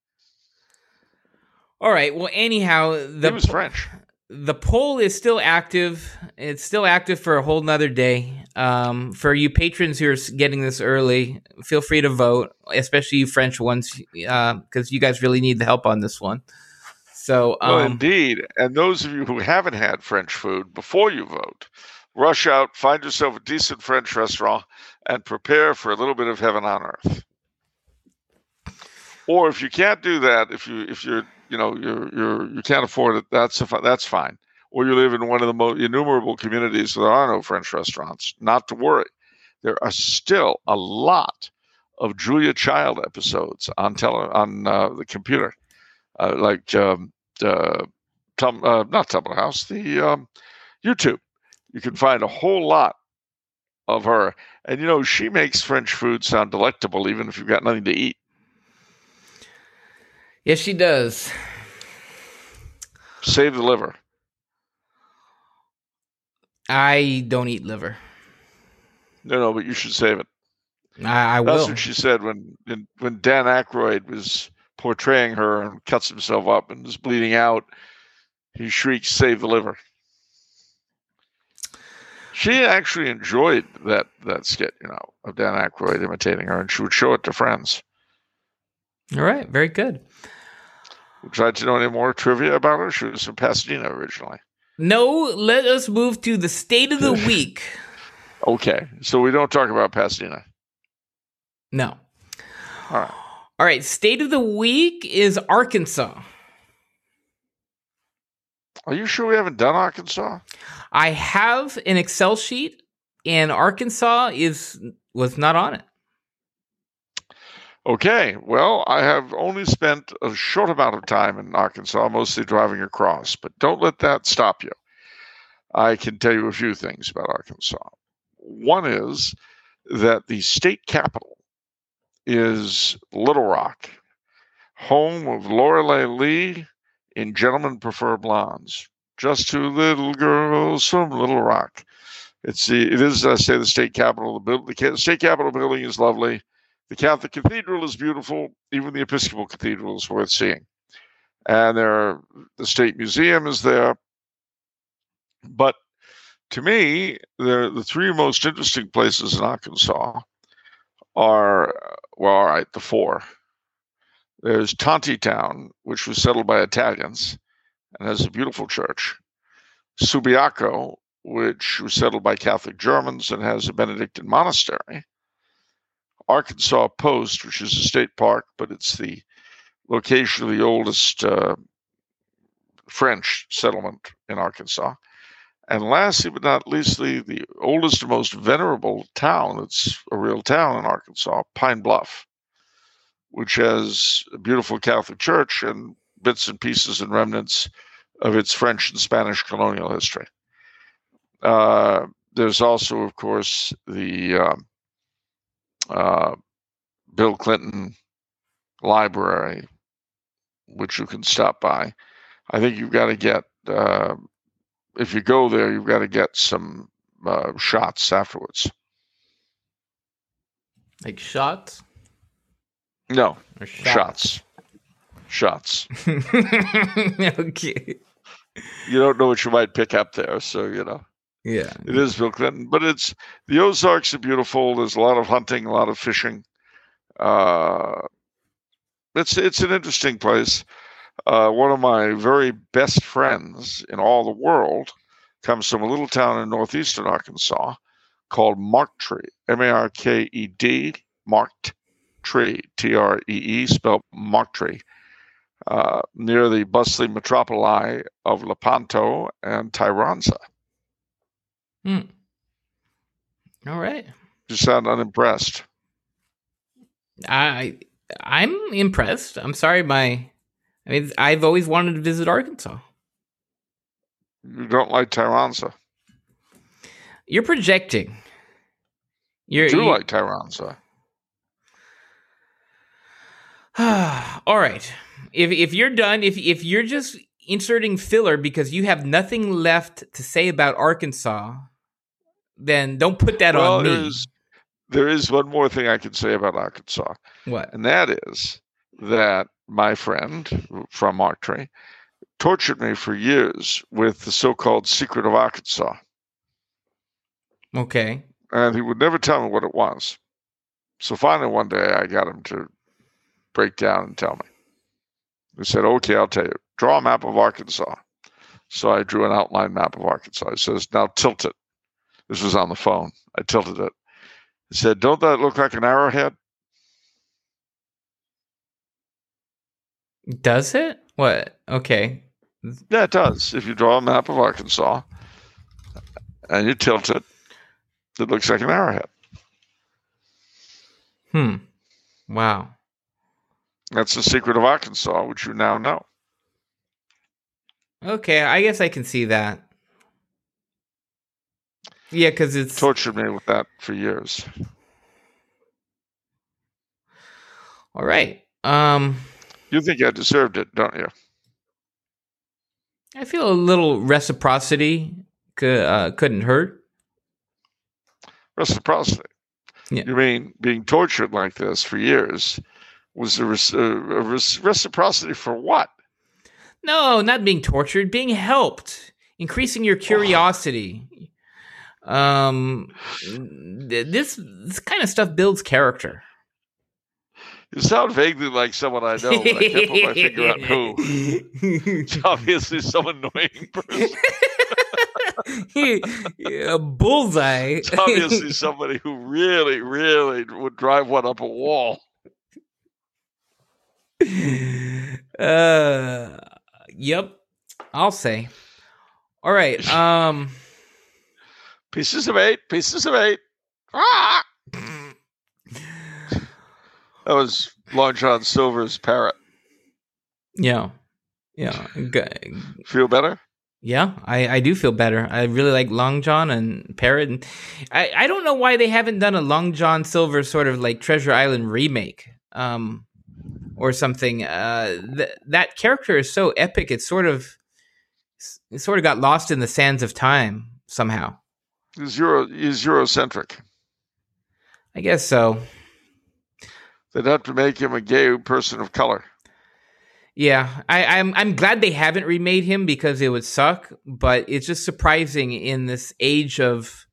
All right. Well, anyhow, the he was French. The poll is still active. It's still active for a whole nother day. Um, for you patrons who are getting this early, feel free to vote, especially you French ones, because uh, you guys really need the help on this one. So, um, well, indeed. And those of you who haven't had French food before you vote, rush out, find yourself a decent French restaurant, and prepare for a little bit of heaven on earth. Or if you can't do that, if you if you're you know you're you're you can't afford it, that's a, that's fine. Or you live in one of the most innumerable communities where there are no French restaurants. Not to worry, there are still a lot of Julia Child episodes on tele on uh, the computer, uh, like um, uh, Tum, uh, not Tumble House, the um, YouTube. You can find a whole lot of her, and you know she makes French food sound delectable, even if you've got nothing to eat. Yes, she does. Save the liver. I don't eat liver. No, no, but you should save it. I, I That's will. what she said when when Dan Aykroyd was portraying her and cuts himself up and is bleeding out. He shrieks, "Save the liver!" She actually enjoyed that that skit, you know, of Dan Aykroyd imitating her, and she would show it to friends. All right, very good. Would you like to know any more trivia about her? She was from Pasadena originally. No, let us move to the state of the week. Okay, so we don't talk about Pasadena. No. All right. All right, state of the week is Arkansas. Are you sure we haven't done Arkansas? I have an Excel sheet, and Arkansas is was not on it. Okay, well, I have only spent a short amount of time in Arkansas, mostly driving across, but don't let that stop you. I can tell you a few things about Arkansas. One is that the state capital is Little Rock, home of Lorelei Lee in Gentlemen Prefer Blondes. Just two little girls from Little Rock. It's the it is I say the state capital. The, the state capitol building is lovely. The Catholic Cathedral is beautiful. Even the Episcopal Cathedral is worth seeing. And there, the State Museum is there. But to me, the the three most interesting places in Arkansas are well, all right, the four. There's Tontitown, which was settled by Italians and has a beautiful church. Subiaco, which was settled by Catholic Germans and has a Benedictine monastery. Arkansas Post, which is a state park, but it's the location of the oldest uh, French settlement in Arkansas. And lastly, but not leastly, the oldest and most venerable town that's a real town in Arkansas, Pine Bluff, which has a beautiful Catholic church and bits and pieces and remnants of its French and Spanish colonial history. Uh, there's also, of course, the um, uh, Bill Clinton Library, which you can stop by. I think you've got to get, uh, if you go there, you've got to get some uh, shots afterwards. Like shots? No, Or shots. Shots. okay. You don't know what you might pick up there, so you know. Yeah. It is Bill Clinton, but it's the Ozarks are beautiful. There's a lot of hunting, a lot of fishing. Uh, it's it's an interesting place. Uh, one of my very best friends in all the world comes from a little town in northeastern Arkansas called Marked-Tree, M-A-R-K-E-D, Marked Tree, T-R-E-E, spelled Marked-Tree, uh, near the bustling metropoli of Lepanto and Tyronza. Hmm. All right. You sound unimpressed. I I'm impressed. I'm sorry my I mean I've always wanted to visit Arkansas. You don't like Tyronza. You're projecting. You're You do you- like Tyronza. All right. If if you're done, if if you're just inserting filler because you have nothing left to say about Arkansas, then don't put that Well, on me. there's there is one more thing I can say about Arkansas, What? and that is that my friend from Arctray, tortured me for years with the so-called secret of Arkansas. Okay. And he would never tell me what it was. So finally, one day, I got him to break down and tell me. He said, "Okay, I'll tell you. Draw a map of Arkansas." So I drew an outline map of Arkansas. He says, "Now tilt it." This was on the phone. I tilted it. He said, "Don't that look like an arrowhead?" Does it? What? Okay. Yeah, it does. If you draw a map of Arkansas and you tilt it, it looks like an arrowhead. Hmm. Wow. That's the secret of Arkansas, which you now know. Okay, I guess I can see that. Yeah, because it's tortured me with that for years. All right. Um You think I deserved it, don't you? I feel a little reciprocity could, uh, couldn't hurt. Reciprocity. Yeah. You mean being tortured like this for years was a, res- a reciprocity for what? No, not being tortured, being helped, increasing your curiosity. Um, this this kind of stuff builds character. You sound vaguely like someone I know, but I can't put my finger on who. It's obviously some annoying person. a bullseye. It's obviously somebody who really, really would drive one up a wall. Uh, yep, I'll say. All right. Um, pieces of eight. Pieces of eight. Ah! That was Long John Silver's parrot. Yeah. Yeah. Feel better? Yeah, I, I do feel better. I really like Long John and Parrot. And I, I don't know why they haven't done a Long John Silver sort of like Treasure Island remake um, or something. Uh, th- that character is so epic. It's sort of it sort of got lost in the sands of time somehow. He's Euro he's Eurocentric. I guess so. They'd have to make him a gay person of color. Yeah, I, I'm I'm glad they haven't remade him because it would suck. But it's just surprising in this age of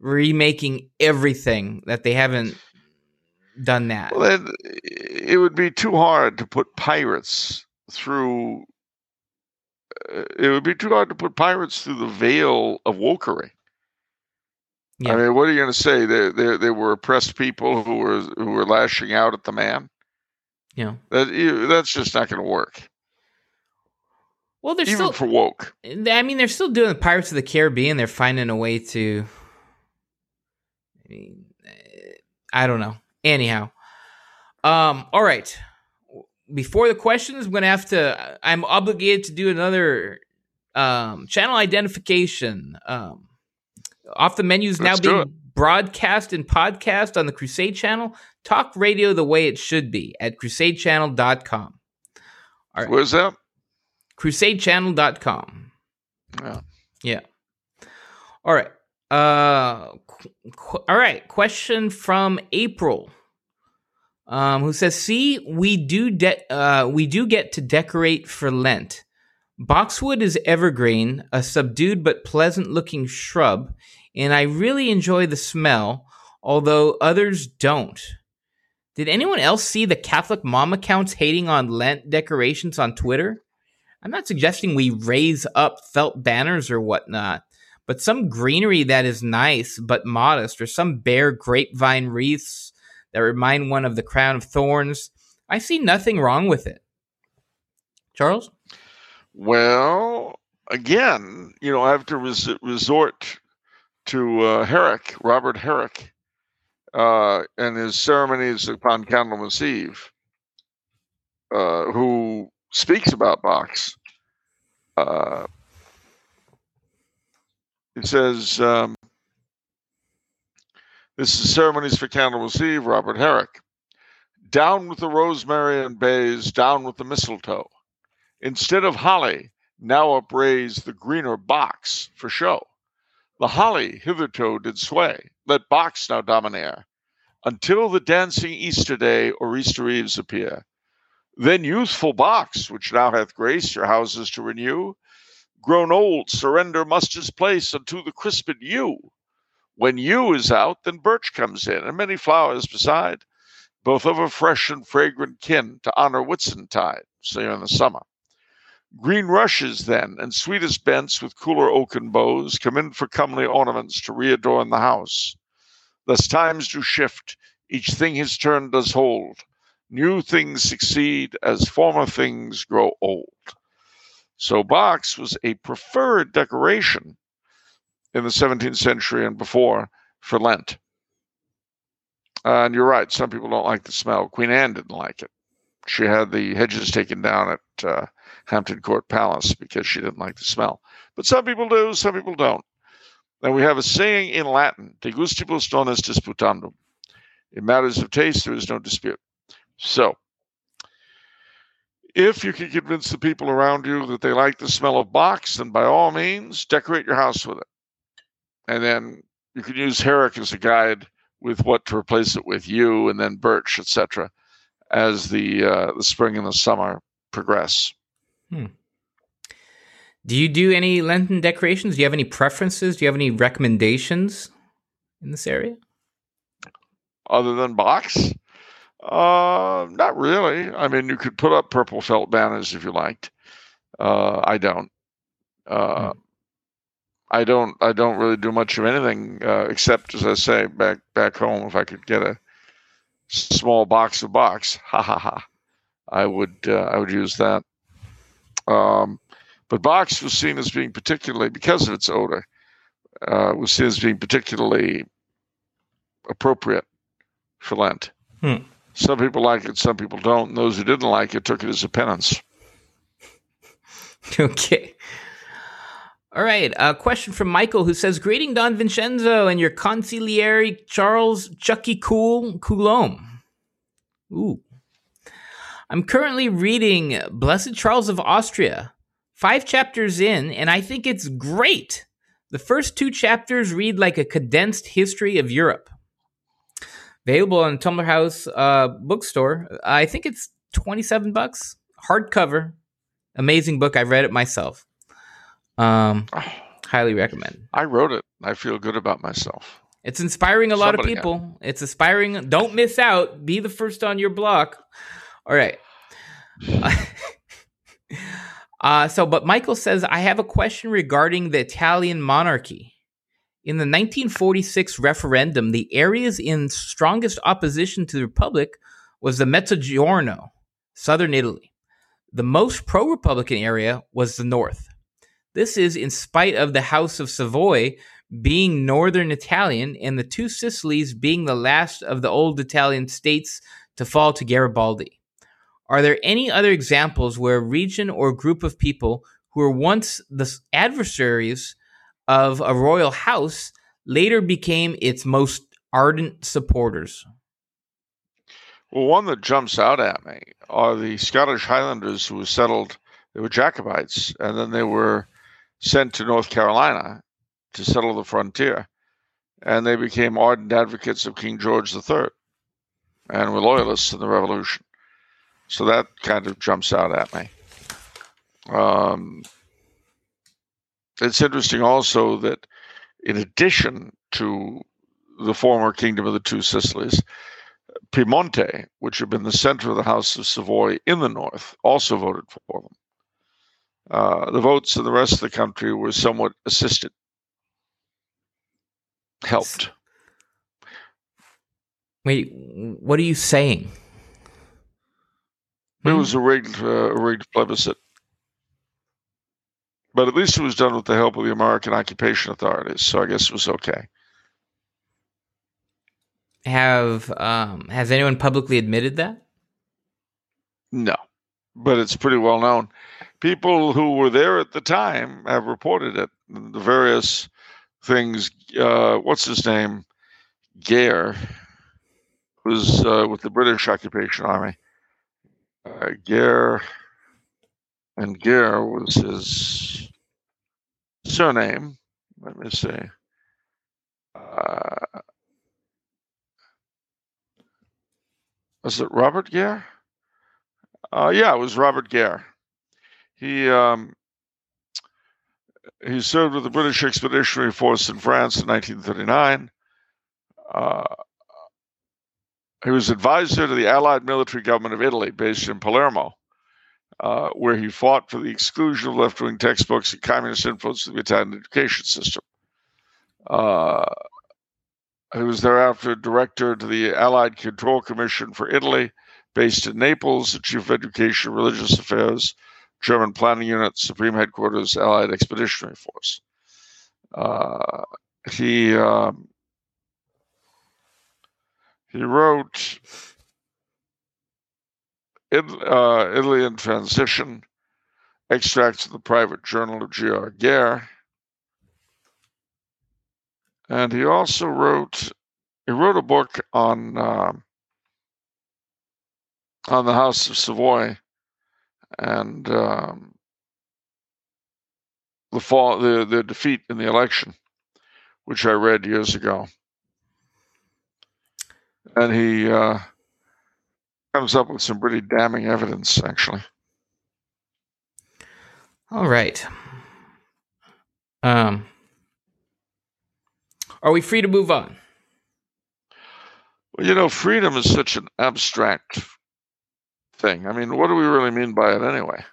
remaking everything that they haven't done that. Well, then it would be too hard to put pirates through. Uh, it would be too hard to put pirates through the veil of wokery. Yeah. I mean, what are you going to say? They, they, they were oppressed people who were who were lashing out at the man. Yeah, that you, that's just not going to work. Well, they're even still for woke. I mean, they're still doing Pirates of the Caribbean. They're finding a way to. I mean, I don't know. Anyhow, um, all right. Before the questions, I'm going to have to. I'm obligated to do another um, channel identification. Um, off the menus now being broadcast and podcast on the Crusade channel. Talk radio the way it should be at crusadechannel.com. All right. Where's that? Crusadechannel.com. Yeah. Yeah. All right. Uh, qu- all right. Question from April, um, who says, "See, we do de- uh, we do get to decorate for Lent. Boxwood is evergreen, a subdued but pleasant-looking shrub, and I really enjoy the smell, although others don't. Did anyone else see the Catholic mom accounts hating on Lent decorations on Twitter? I'm not suggesting we raise up felt banners or whatnot, but some greenery that is nice but modest, or some bare grapevine wreaths that remind one of the crown of thorns, I see nothing wrong with it. Charles? Well, again, you know, I have to res- resort to uh, Herrick, Robert Herrick, uh, and his ceremonies upon Candlemas Eve, uh, who speaks about Box. Uh, he says, um, This is Ceremonies for Candlemas Eve, Robert Herrick. Down with the rosemary and bays, down with the mistletoe. Instead of holly, now upraise the greener box for show. The holly hitherto did sway, let box now domineer, until the dancing Easter day or Easter eves appear. Then youthful box, which now hath grace your houses to renew, grown old, surrender must his place unto the crisped yew. When yew is out, then birch comes in, and many flowers beside, both of a fresh and fragrant kin to honor Whitsuntide, say in the summer. Green rushes, then, and sweetest bents with cooler oaken boughs come in for comely ornaments to readorn the house. Thus times do shift, each thing his turn does hold. New things succeed as former things grow old. So box was a preferred decoration in the 17th century and before for Lent. Uh, and you're right, some people don't like the smell. Queen Anne didn't like it. She had the hedges taken down at uh, Hampton Court Palace because she didn't like the smell. But some people do, some people don't. And we have a saying in Latin, de gustibus non est disputandum. In matters of taste, there is no dispute. So, if you can convince the people around you that they like the smell of box, then by all means, decorate your house with it. And then you can use Herrick as a guide with what to replace it with, yew and then birch, etc., as the uh, the spring and the summer progress. Hmm. Do you do any Lenten decorations? Do you have any preferences? Do you have any recommendations in this area? Other than box? Uh, not really. I mean, you could put up purple felt banners if you liked. Uh, I don't. Uh, hmm. I don't. I don't really do much of anything uh, except, as I say, back back home. If I could get a small box of box, ha ha ha, I would. Uh, I would use that. Um, but box was seen as being particularly because of its odor. Uh, was seen as being particularly appropriate for Lent. Hmm. Some people like it, some people don't. And those who didn't like it took it as a penance. Okay. All right. A question from Michael who says, Greeting Don Vincenzo and your consigliere Charles Chucky Cool Coulombe. Ooh. I'm currently reading Blessed Charles of Austria, five chapters in, and I think it's great. The first two chapters read like a condensed history of Europe. Available on Tumblar House uh, bookstore. I think it's 27 bucks. Hardcover. Amazing book. I read it myself. Um, highly recommend. I wrote it. I feel good about myself. It's inspiring a lot Somebody of people. It's inspiring. Don't miss out. Be the first on your block. All right. uh, so, but Michael says, I have a question regarding the Italian monarchy. In the 1946 referendum, the areas in strongest opposition to the Republic was the Mezzogiorno, southern Italy. The most pro Republican area was the north. This is in spite of the House of Savoy being northern Italian and the two Sicilies being the last of the old Italian states to fall to Garibaldi. Are there any other examples where a region or group of people who were once the adversaries of a royal house later became its most ardent supporters? Well, one that jumps out at me are the Scottish Highlanders who were settled, they were Jacobites, and then they were sent to North Carolina to settle the frontier. And they became ardent advocates of King George III and were loyalists in the Revolution. So that kind of jumps out at me. Um, it's interesting also that in addition to the former kingdom of the two Sicilies, Piemonte, which had been the center of the House of Savoy in the north, also voted for them. Uh, the votes in the rest of the country were somewhat assisted, helped. Wait, what are you saying? It was a rigged, uh, a rigged plebiscite. But at least it was done with the help of the American occupation authorities, so I guess it was okay. Have um, has anyone publicly admitted that? No, but it's pretty well known. People who were there at the time have reported it. The various things. Uh, what's his name? Gayre was uh, with the British occupation army uh, Gayre, and Gayre was his surname. Let me see. Uh, was it Robert Gayre? Uh, yeah, it was Robert Gayre. He um, he served with the British Expeditionary Force in France in 1939. Uh, he was advisor to the Allied military government of Italy, based in Palermo, uh, where he fought for the exclusion of left wing textbooks and communist influence of the Italian education system. Uh, he was thereafter director to the Allied Control Commission for Italy, based in Naples, the chief of education religious affairs, German planning unit, Supreme Headquarters, Allied Expeditionary Force. Uh, he um, he wrote uh, Italy in Transition, extracts of the private journal of G.R. Gayre. And he also wrote, he wrote a book on uh, on the House of Savoy and um, the fall, the the defeat in the election, which I read years ago and he uh, comes up with some pretty damning evidence, actually. All right. Um, are we free to move on? Well, you know, freedom is such an abstract thing. I mean, what do we really mean by it anyway?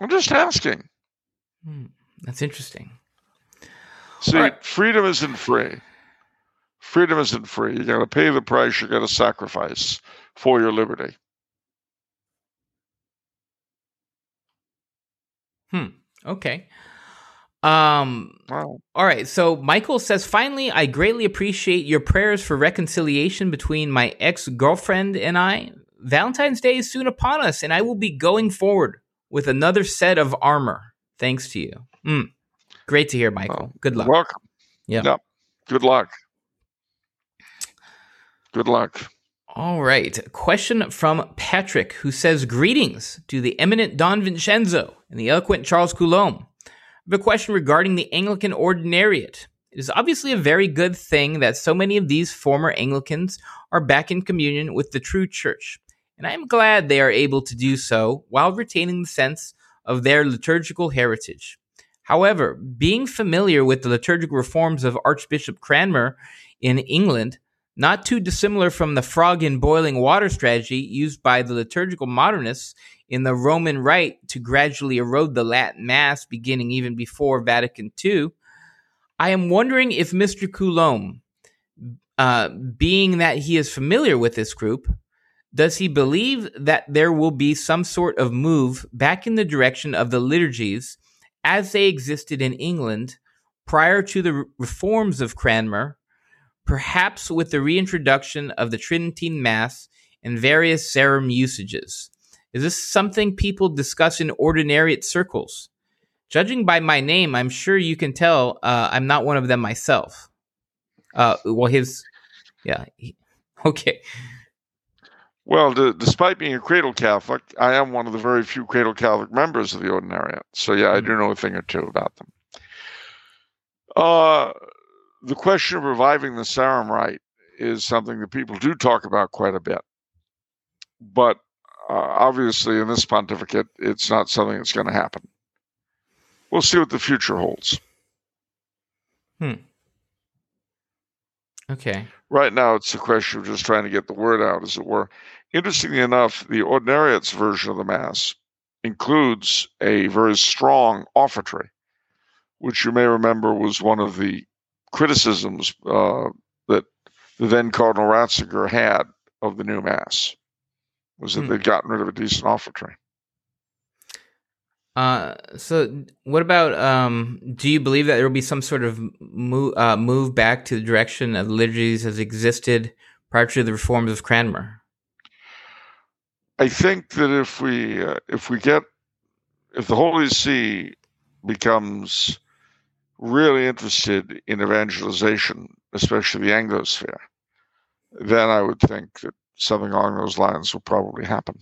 I'm just asking. Hmm, that's interesting. See, right. freedom isn't free. Freedom isn't free. You got to pay the price. You got to sacrifice for your liberty. Hmm. Okay. Um. Wow. All right. So Michael says, finally, I greatly appreciate your prayers for reconciliation between my ex girlfriend and I. Valentine's Day is soon upon us, and I will be going forward with another set of armor. Thanks to you. Hmm. Great to hear, Michael. Oh, good luck. Welcome. Yeah. Good luck. Good luck. All right. Question from Patrick, who says Greetings to the eminent Don Vincenzo and the eloquent Charles Coulombe. I have a question regarding the Anglican Ordinariate. It is obviously a very good thing that so many of these former Anglicans are back in communion with the true church, and I am glad they are able to do so while retaining the sense of their liturgical heritage. However, being familiar with the liturgical reforms of Archbishop Cranmer in England, not too dissimilar from the frog in boiling water strategy used by the liturgical modernists in the Roman Rite to gradually erode the Latin Mass beginning even before Vatican II, I am wondering if Mr. Coulombe, uh, being that he is familiar with this group, does he believe that there will be some sort of move back in the direction of the liturgies as they existed in England prior to the reforms of Cranmer, perhaps with the reintroduction of the Tridentine Mass and various Sarum usages. Is this something people discuss in ordinariate circles? Judging by my name, I'm sure you can tell uh, I'm not one of them myself. Uh, well, his, yeah, he, okay. Well, d- despite being a cradle Catholic, I am one of the very few cradle Catholic members of the Ordinariate. So, yeah, I do know a thing or two about them. Uh, the question of reviving the Sarum Rite is something that people do talk about quite a bit. But uh, obviously, in this pontificate, it's not something that's going to happen. We'll see what the future holds. Hmm. Okay. Right now, it's a question of just trying to get the word out, as it were. Interestingly enough, the Ordinariate's version of the Mass includes a very strong offertory, which you may remember was one of the criticisms uh, that the then Cardinal Ratzinger had of the new Mass, was that hmm. they'd gotten rid of a decent offertory. Uh, so what about um, do you believe that there will be some sort of move, uh, move back to the direction of liturgies as existed prior to the reforms of Cranmer? I think that if we uh, if we get if the Holy See becomes really interested in evangelization, especially the Anglosphere, then I would think that something along those lines will probably happen.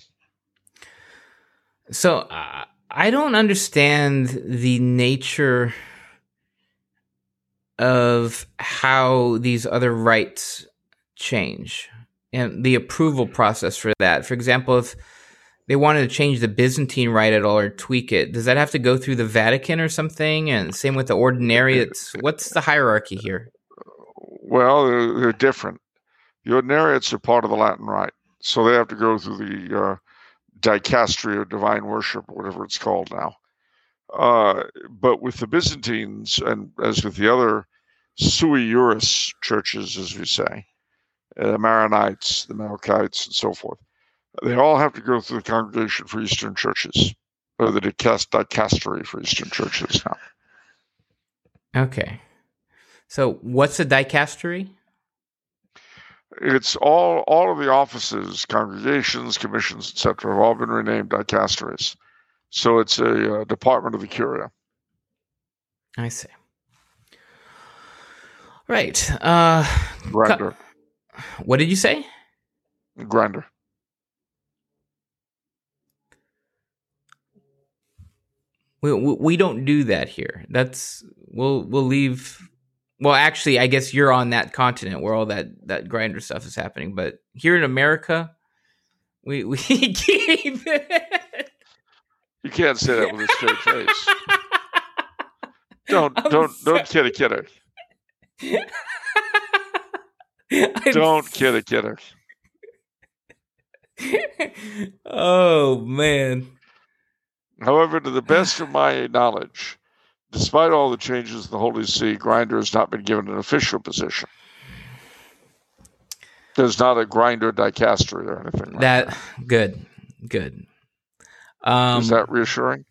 So uh, I don't understand the nature of how these other rites change. And the approval process for that. For example, if they wanted to change the Byzantine rite at all or tweak it, does that have to go through the Vatican or something? And same with the ordinariates. What's the hierarchy here? Well, they're, different. The ordinariates are part of the Latin rite, so they have to go through the uh, dicastery or divine worship, whatever it's called now. Uh, but with the Byzantines, and as with the other sui juris churches, as we say, uh, Maronites, the Melkites, and so forth, they all have to go through the Congregation for Eastern Churches, or the dicastery for Eastern Churches now. Okay. So, what's a dicastery? It's all all of the offices, congregations, commissions, etc. have all been renamed dicasteries. So it's a uh, department of the curia. I see. Right. Uh, Grindr. What did you say? Grindr. We, we don't do that here. That's we'll we'll leave. Well, actually, I guess you're on that continent where all that that Grindr stuff is happening. But here in America, we we keep. it. You can't say that with a straight face. don't I'm don't sorry. don't kid a kidder. don't kid a kidder. oh man. However, to the best of my knowledge, despite all the changes in the Holy See, Grindr has not been given an official position. There's not a Grindr dicastery or anything like that. that. Good, good. Um, Is that reassuring?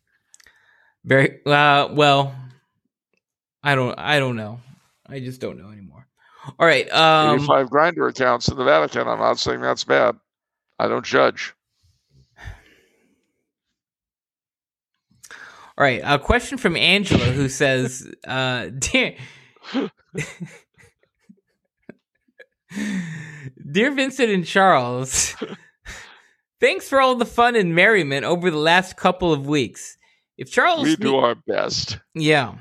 Very uh, well. I don't. I don't know. I just don't know anymore. All right. Um, Eighty-five Grindr accounts in the Vatican. I'm not saying that's bad. I don't judge. All right. A question from Angela who says, uh, "Dear, dear Vincent and Charles." Thanks for all the fun and merriment over the last couple of weeks. If Charles We do ne- our best. Yeah.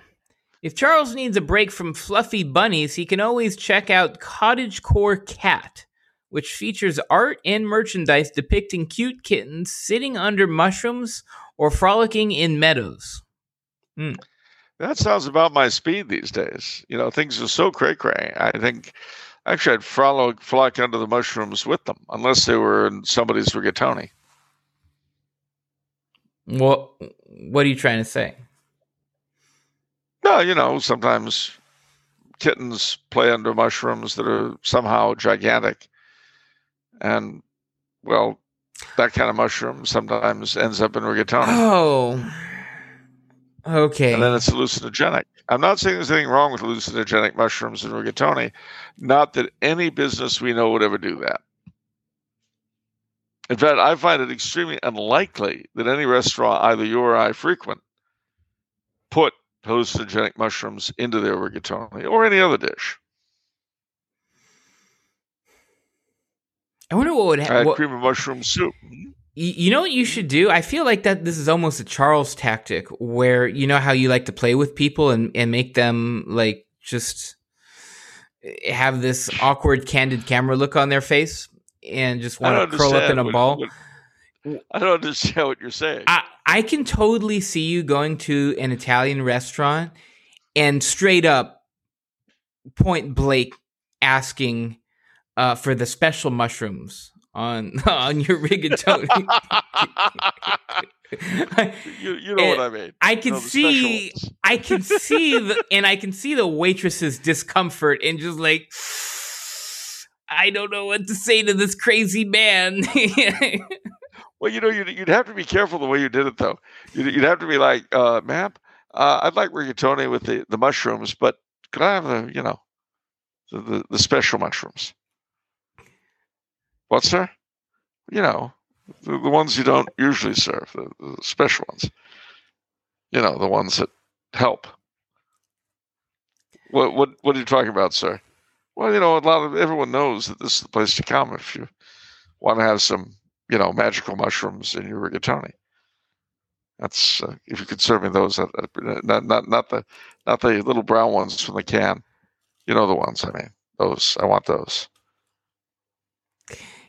If Charles needs a break from fluffy bunnies, he can always check out Cottage Core Cat, which features art and merchandise depicting cute kittens sitting under mushrooms or frolicking in meadows. Mm. That sounds about my speed these days. You know, things are so cray cray. I think Actually, I'd follow, flock under the mushrooms with them, unless they were in somebody's rigatoni. What What are you trying to say? No, you know, sometimes kittens play under mushrooms that are somehow gigantic, and well, that kind of mushroom sometimes ends up in rigatoni. Oh, okay. And then it's hallucinogenic. I'm not saying there's anything wrong with hallucinogenic mushrooms in rigatoni. Not that any business we know would ever do that. In fact, I find it extremely unlikely that any restaurant, either you or I frequent, put hallucinogenic mushrooms into their rigatoni or any other dish. I wonder what would happen. Cream of mushroom soup. You know what you should do? I feel like that this is almost a Charles tactic where you know how you like to play with people and, and make them like just have this awkward candid camera look on their face and just want to curl up in a ball. I don't understand what you're saying. I, I can totally see you going to an Italian restaurant and straight up point blank asking uh, for the special mushrooms on on your rigatoni. you, you know and what I mean. I can you know, see, I can see the, and I can see the waitress's discomfort and just like, I don't know what to say to this crazy man. well, you know, you'd, you'd have to be careful the way you did it, though. You'd, you'd have to be like, uh, ma'am, uh, I'd like rigatoni with the, the mushrooms, but could I have the, you know, the, the, the special mushrooms? What, sir? You know, the, the ones you don't usually serve, the, the special ones. You know, the ones that help. What what what are you talking about, sir? Well, you know, a lot of everyone knows that this is the place to come if you want to have some, you know, magical mushrooms in your rigatoni. That's uh, if you could serve me those, uh, not not not the not the little brown ones from the can. You know the ones I mean. Those I want those.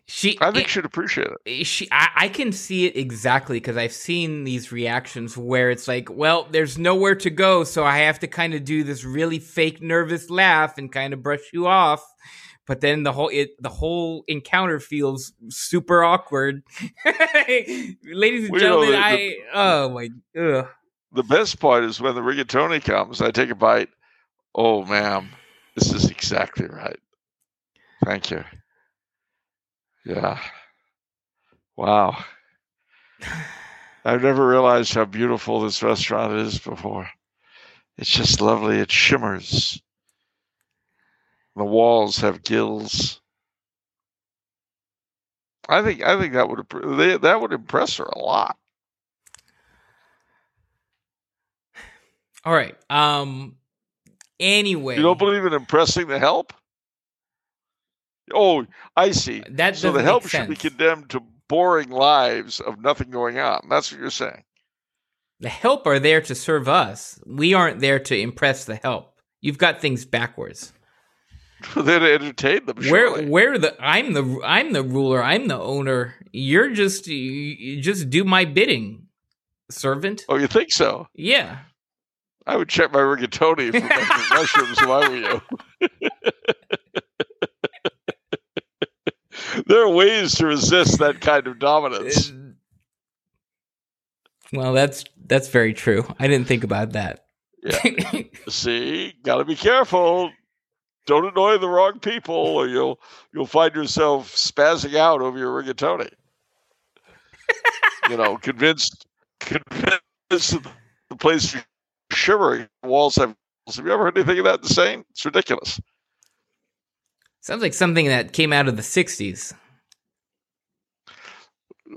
She, I think she'd appreciate it. She, I, I can see it exactly because I've seen these reactions where it's like, well, there's nowhere to go, so I have to kind of do this really fake nervous laugh and kind of brush you off. But then the whole it the whole encounter feels super awkward. Ladies and Well, you know, gentlemen, the- I the- oh my ugh. The best part is when the rigatoni comes, I take a bite. Oh, ma'am, this is exactly right. Thank you. Yeah. Wow. I've never realized how beautiful this restaurant is before. It's just lovely. It shimmers. The walls have gills. I think I think that would they, that would impress her a lot. All right. Um. Anyway, You don't believe in impressing the help? Oh, I see. that So the help should be condemned to boring lives of nothing going on. That's what you're saying. The help are there to serve us. We aren't there to impress the help. You've got things backwards. They're to entertain them. Where surely. where the I'm the I'm the ruler. I'm the owner. You're just you, just do my bidding, servant. Oh, you think so? Yeah. I would check my rigatoni for mushrooms if I were you. there are ways to resist that kind of dominance. Uh, Well, that's that's very true. I didn't think about that. Yeah. See, got to be careful. Don't annoy the wrong people, or you'll you'll find yourself spazzing out over your rigatoni. you know, convinced convinced that the place is shivering. Walls have. Have you ever heard anything of that insane? It's ridiculous. Sounds like something that came out of the '60s.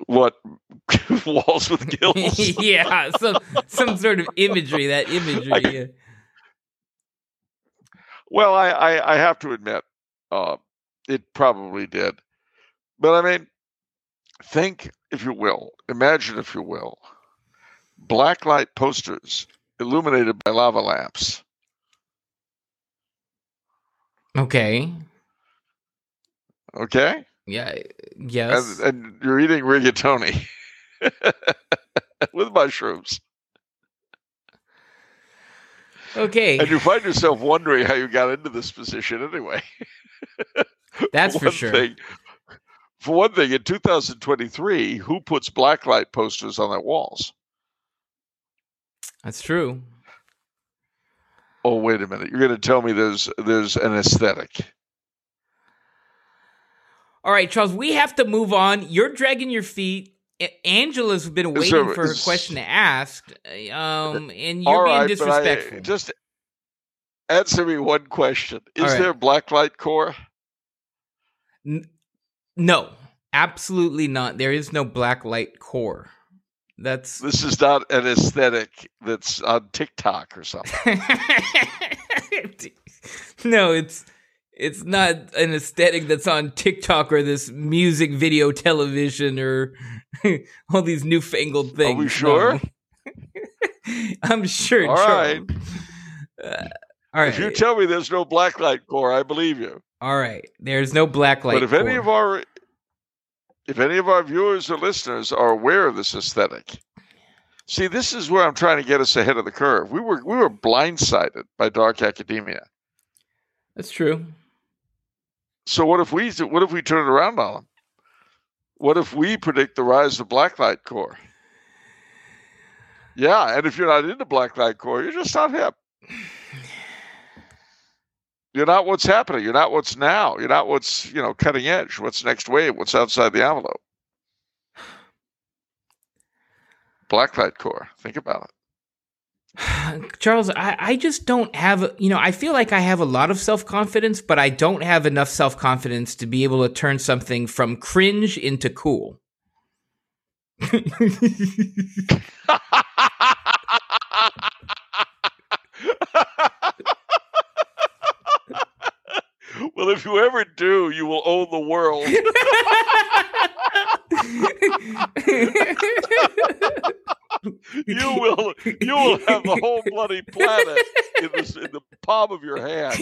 What walls with gills? yeah, some some sort of imagery. That imagery. I- yeah. Well, I, I, I have to admit, uh, it probably did. But I mean, think, if you will, imagine, if you will, blacklight posters illuminated by lava lamps. Okay. Okay, Yeah. Yes. and, and you're eating rigatoni with mushrooms, okay. and you find yourself wondering how you got into this position anyway. That's for one sure. Thing, for one thing, in 2023, who puts blacklight posters on their walls? That's true. Oh, wait a minute! You're going to tell me there's there's an aesthetic. All right, Charles, we have to move on. You're dragging your feet. Angela's been waiting there- for her question to ask, um, and you're being right, disrespectful. I, just answer me one question: Is right. there blacklight core? N- no, absolutely not. There is no black light core. That's This is not an aesthetic that's on TikTok or something. no, it's it's not an aesthetic that's on TikTok or this music video television or all these newfangled things. Are we sure? I'm sure. All Charles. Uh, all right. If you tell me there's no blacklight core, I believe you. all right. There's no black light. but if any of our if any of our viewers or listeners are aware of this aesthetic, see, this is where I'm trying to get us ahead of the curve. We were we were blindsided by dark academia. that's true. So what if we what if we turn it around on them? What if we predict the rise of blacklight core? Yeah, and if you're not into blacklight core, you're just not hip. You're not what's happening. You're not what's now. You're not what's you know cutting edge. What's next wave? What's outside the envelope? Blacklight core. Think about it. Charles, I, I just don't have, you know, I feel like I have a lot of self confidence, but I don't have enough self confidence to be able to turn something from cringe into cool. well, if you ever do, you will own the world. you will you will have the whole bloody planet in, this, in the palm of your hand.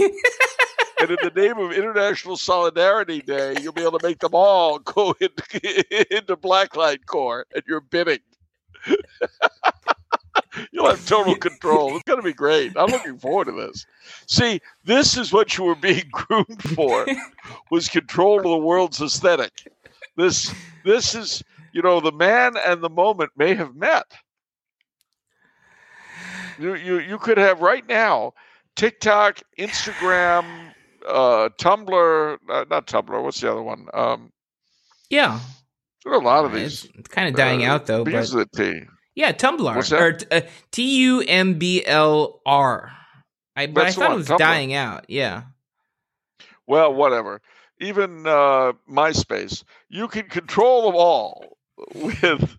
and in the name of International Solidarity Day, you'll be able to make them all go into, into Blacklight Core at your bidding. You'll have total control. It's going to be great. I'm looking forward to this. See, this is what you were being groomed for was control of the world's aesthetic. This this is, you know, the man and the moment may have met. You you you could have right now TikTok, Instagram, uh, Tumblr, uh, not Tumblr. What's the other one? Um, yeah, there are a lot of these. It's, kind of dying uh, out though. Because but... of the T. Yeah, Tumblr. What's that? Or uh, T U M B L R. I, but I thought it was Tumblr. dying out. Yeah. Well, whatever. Even uh, MySpace, you can control them all with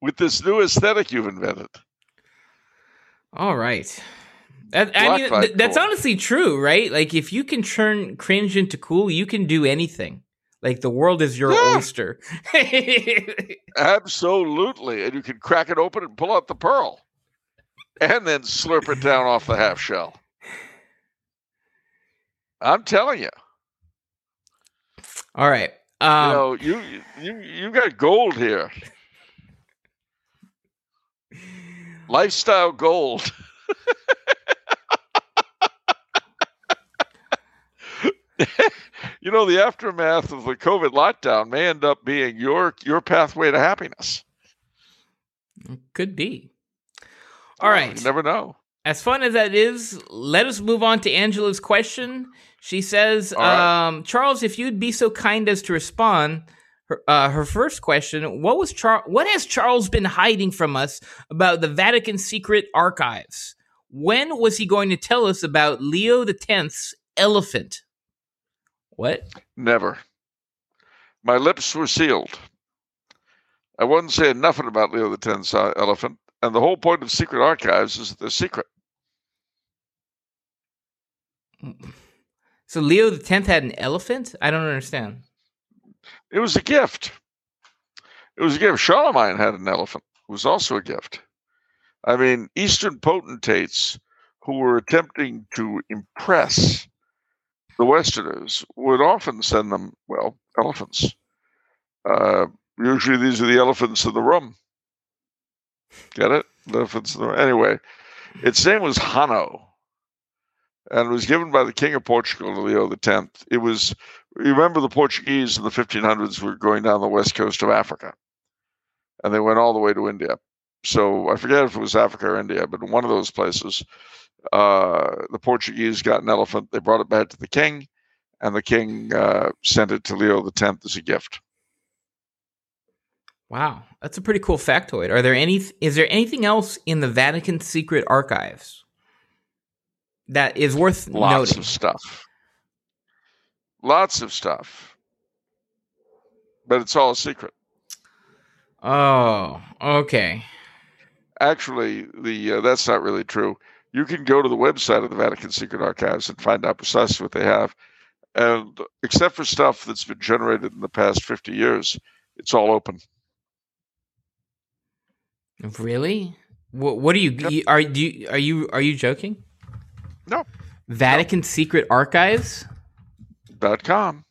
with this new aesthetic you've invented. All right. That, I mean, th- that's honestly true, right? Like, if you can turn cringe into cool, you can do anything. Like the world is your yeah. oyster. Absolutely. And you can crack it open and pull out the pearl and then slurp it down off the half shell. I'm telling you. All right. Um, you know, you you you got gold here. Lifestyle gold. you know, the aftermath of the COVID lockdown may end up being your your pathway to happiness. Could be. All well, right. You never know. As fun as that is, let us move on to Angela's question. She says, right. um, Charles, if you'd be so kind as to respond, her, uh, her first question: What was Char- What has Charles been hiding from us about the Vatican secret archives? When was he going to tell us about Leo X's elephant? What? Never. My lips were sealed. I wasn't saying nothing about Leo X's uh, elephant, and the whole point of secret archives is that they're secret. So Leo X had an elephant? I don't understand. It was a gift. It was a gift. Charlemagne had an elephant. It was also a gift. I mean, Eastern potentates who were attempting to impress the Westerners would often send them, well, elephants. Uh, usually these are the elephants in the room. Get it? Elephants in the room. Anyway, its name was Hanno, and it was given by the King of Portugal, Leo X. It was, remember the Portuguese in the 1500s were going down the west coast of Africa, and they went all the way to India. So I forget if it was Africa or India, but in one of those places, uh, the Portuguese got an elephant. They brought it back to the king, and the king uh, sent it to Leo X as a gift. Wow, that's a pretty cool factoid. Are there any? Is there anything else in the Vatican secret archives that is worth Lots noting? of stuff. Lots of stuff, but it's all a secret. Oh, okay. Actually, the uh, that's not really true you can go to the website of the Vatican Secret Archives and find out precisely what they have. And except for stuff that's been generated in the past 50 years, it's all open. Really? What, what are you, yep. are you are you are you joking? No. Vatican no. Secret Archives. Dot com.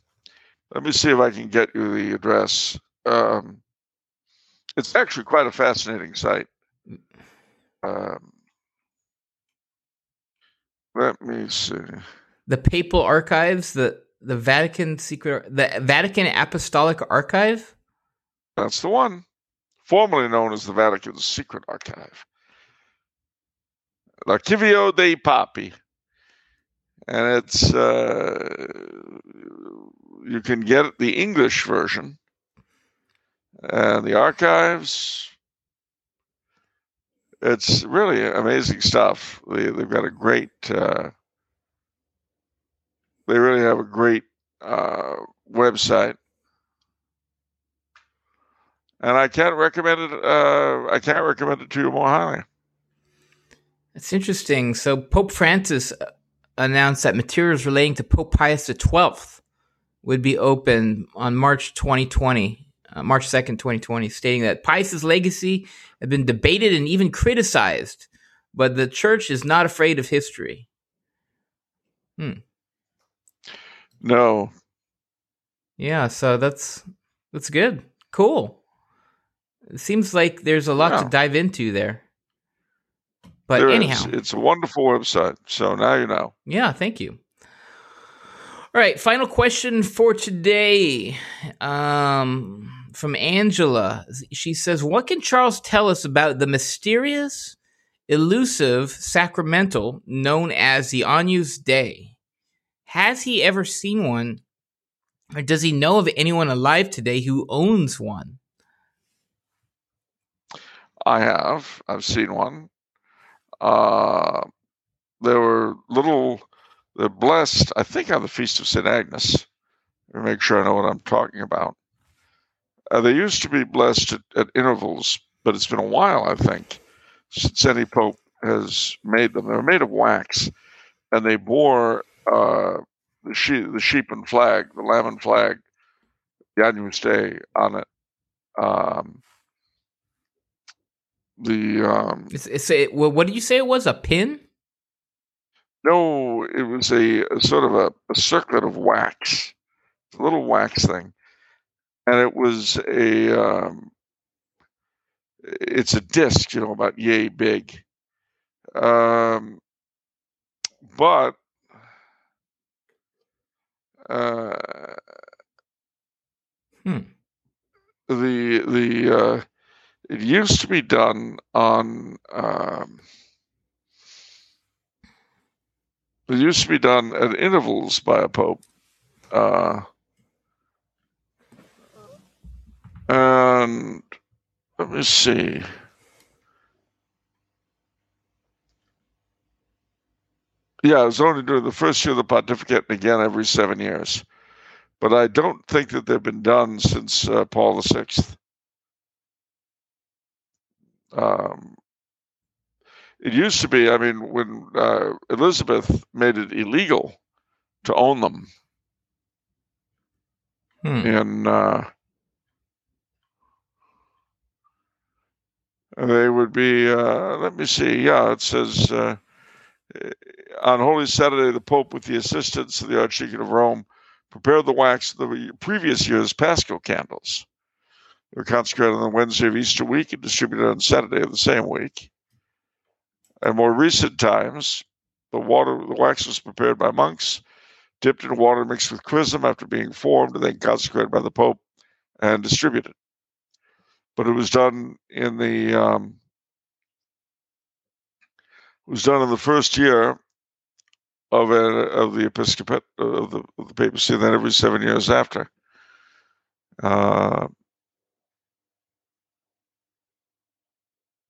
Let me see if I can get you the address. Um, it's actually quite a fascinating site. Um, let me see. The Papal Archives, the the Vatican secret, the Vatican Apostolic Archive. That's the one, formerly known as the Vatican Secret Archive. L'Archivio dei Papi, and it's uh, you can get the English version, and the archives it's really amazing stuff. They, have got a great, uh, they really have a great uh, website. And I can't recommend it. Uh, I can't recommend it to you more highly. It's interesting. So Pope Francis announced that materials relating to Pope Pius XII would be open on March 2020 uh, March 2nd, 2020, stating that Pius's legacy had been debated and even criticized, but the church is not afraid of history. Hmm. No. Yeah, so that's that's good. Cool. It seems like there's a lot Yeah. to dive into there. But There is. anyhow, It's a wonderful website. So now you know. yeah, thank you. All right, final question for today. Um from Angela. She says, "What can Charles tell us about the mysterious, elusive sacramental known as the Agnus Dei? Has he ever seen one, or does he know of anyone alive today who owns one?" I have. I've seen one. Uh, they were little, they're blessed, I think, on the Feast of St. Agnes. Make sure I know what I'm talking about. Uh, they used to be blessed at, at intervals, but it's been a while, I think, since any pope has made them. They were made of wax, and they bore uh, the, sheep, the sheep and flag, the lamb and flag, Agnus Dei on it. Um, the um, It's, it's a, what did you say it was? A pin? No, it was a, a sort of a, a circlet of wax, a little wax thing, and it was a um, it's a disc, you know, about yay big. Um, but uh, Hmm. the the uh, it used to be done on um, it used to be done at intervals by a pope. Uh, and let me see. Yeah, it was only during the first year of the pontificate and again every seven years. But I don't think that they've been done since uh, Paul VI. Um, it used to be, I mean, when uh, Elizabeth made it illegal to own them Hmm. in uh, they would be uh, let me see yeah it says uh, on holy saturday the pope with the assistance of the archdeacon of rome prepared the wax of the previous year's paschal candles were consecrated on the wednesday of easter week and distributed on saturday of the same week in more recent times the water the wax was prepared by monks dipped in water mixed with chrism after being formed and then consecrated by the pope and distributed but it was done in the um, was done in the first year of a, of the episcopate of the, of the papacy, and then every seven years after. Uh,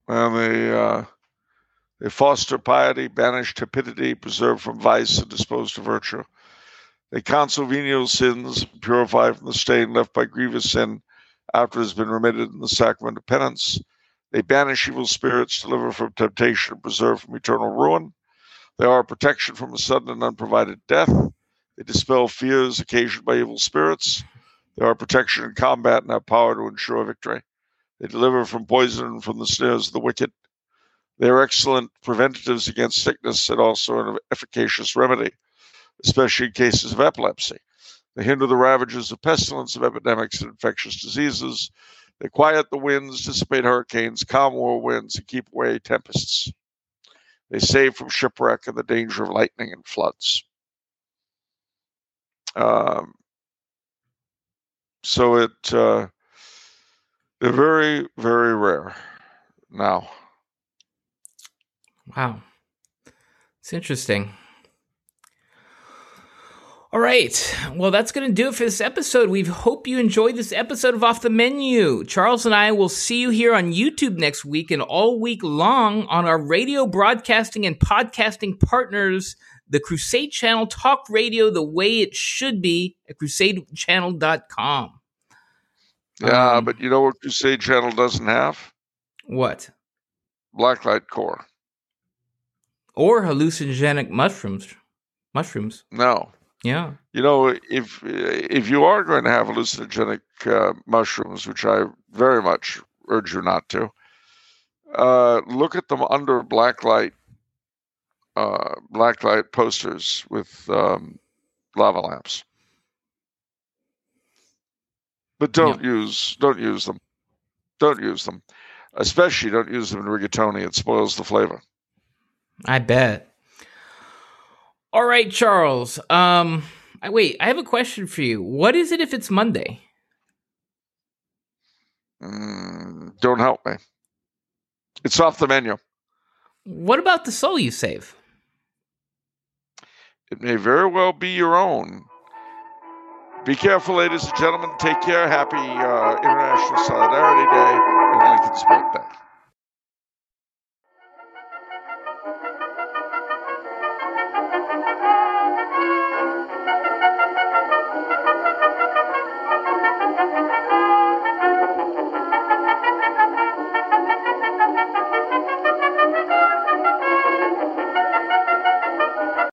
and they uh, they foster piety, banish tepidity, preserve from vice, and dispose to virtue. They counsel venial sins, purify from the stain left by grievous sin after it has been remitted in the sacrament of penance. They banish evil spirits, deliver from temptation, preserve from eternal ruin. They are a protection from a sudden and unprovided death. They dispel fears occasioned by evil spirits. They are protection in combat and have power to ensure victory. They deliver from poison and from the snares of the wicked. They are excellent preventatives against sickness and also an efficacious remedy, especially in cases of epilepsy. They hinder the ravages of pestilence, of epidemics, and infectious diseases. They quiet the winds, dissipate hurricanes, calm whirlwinds, and keep away tempests. They save from shipwreck and the danger of lightning and floods. Um, so it uh, they're very very rare now. Wow. It's interesting. All right. Well, that's going to do it for this episode. We hope you enjoyed this episode of Off the Menu. Charles and I will see you here on YouTube next week and all week long on our radio broadcasting and podcasting partners, the Crusade Channel Talk Radio the way it should be at crusadechannel.com. Yeah, Um, but you know what Crusade Channel doesn't have? What? Blacklight core. Or hallucinogenic mushrooms. Mushrooms. No. Yeah. You know, if if you are going to have hallucinogenic uh, mushrooms, which I very much urge you not to, uh, look at them under blacklight uh, blacklight posters with um, lava lamps. But don't use don't use them. Don't use them, especially don't use them in rigatoni. It spoils the flavor. I bet. All right, Charles. Um, I, wait, I have a question for you. What is it if it's Monday? Mm, don't help me. It's off the menu. What about the soul you save? It may very well be your own. Be careful, ladies and gentlemen. Take care. Happy uh, International Solidarity Day and Lincoln's birthday.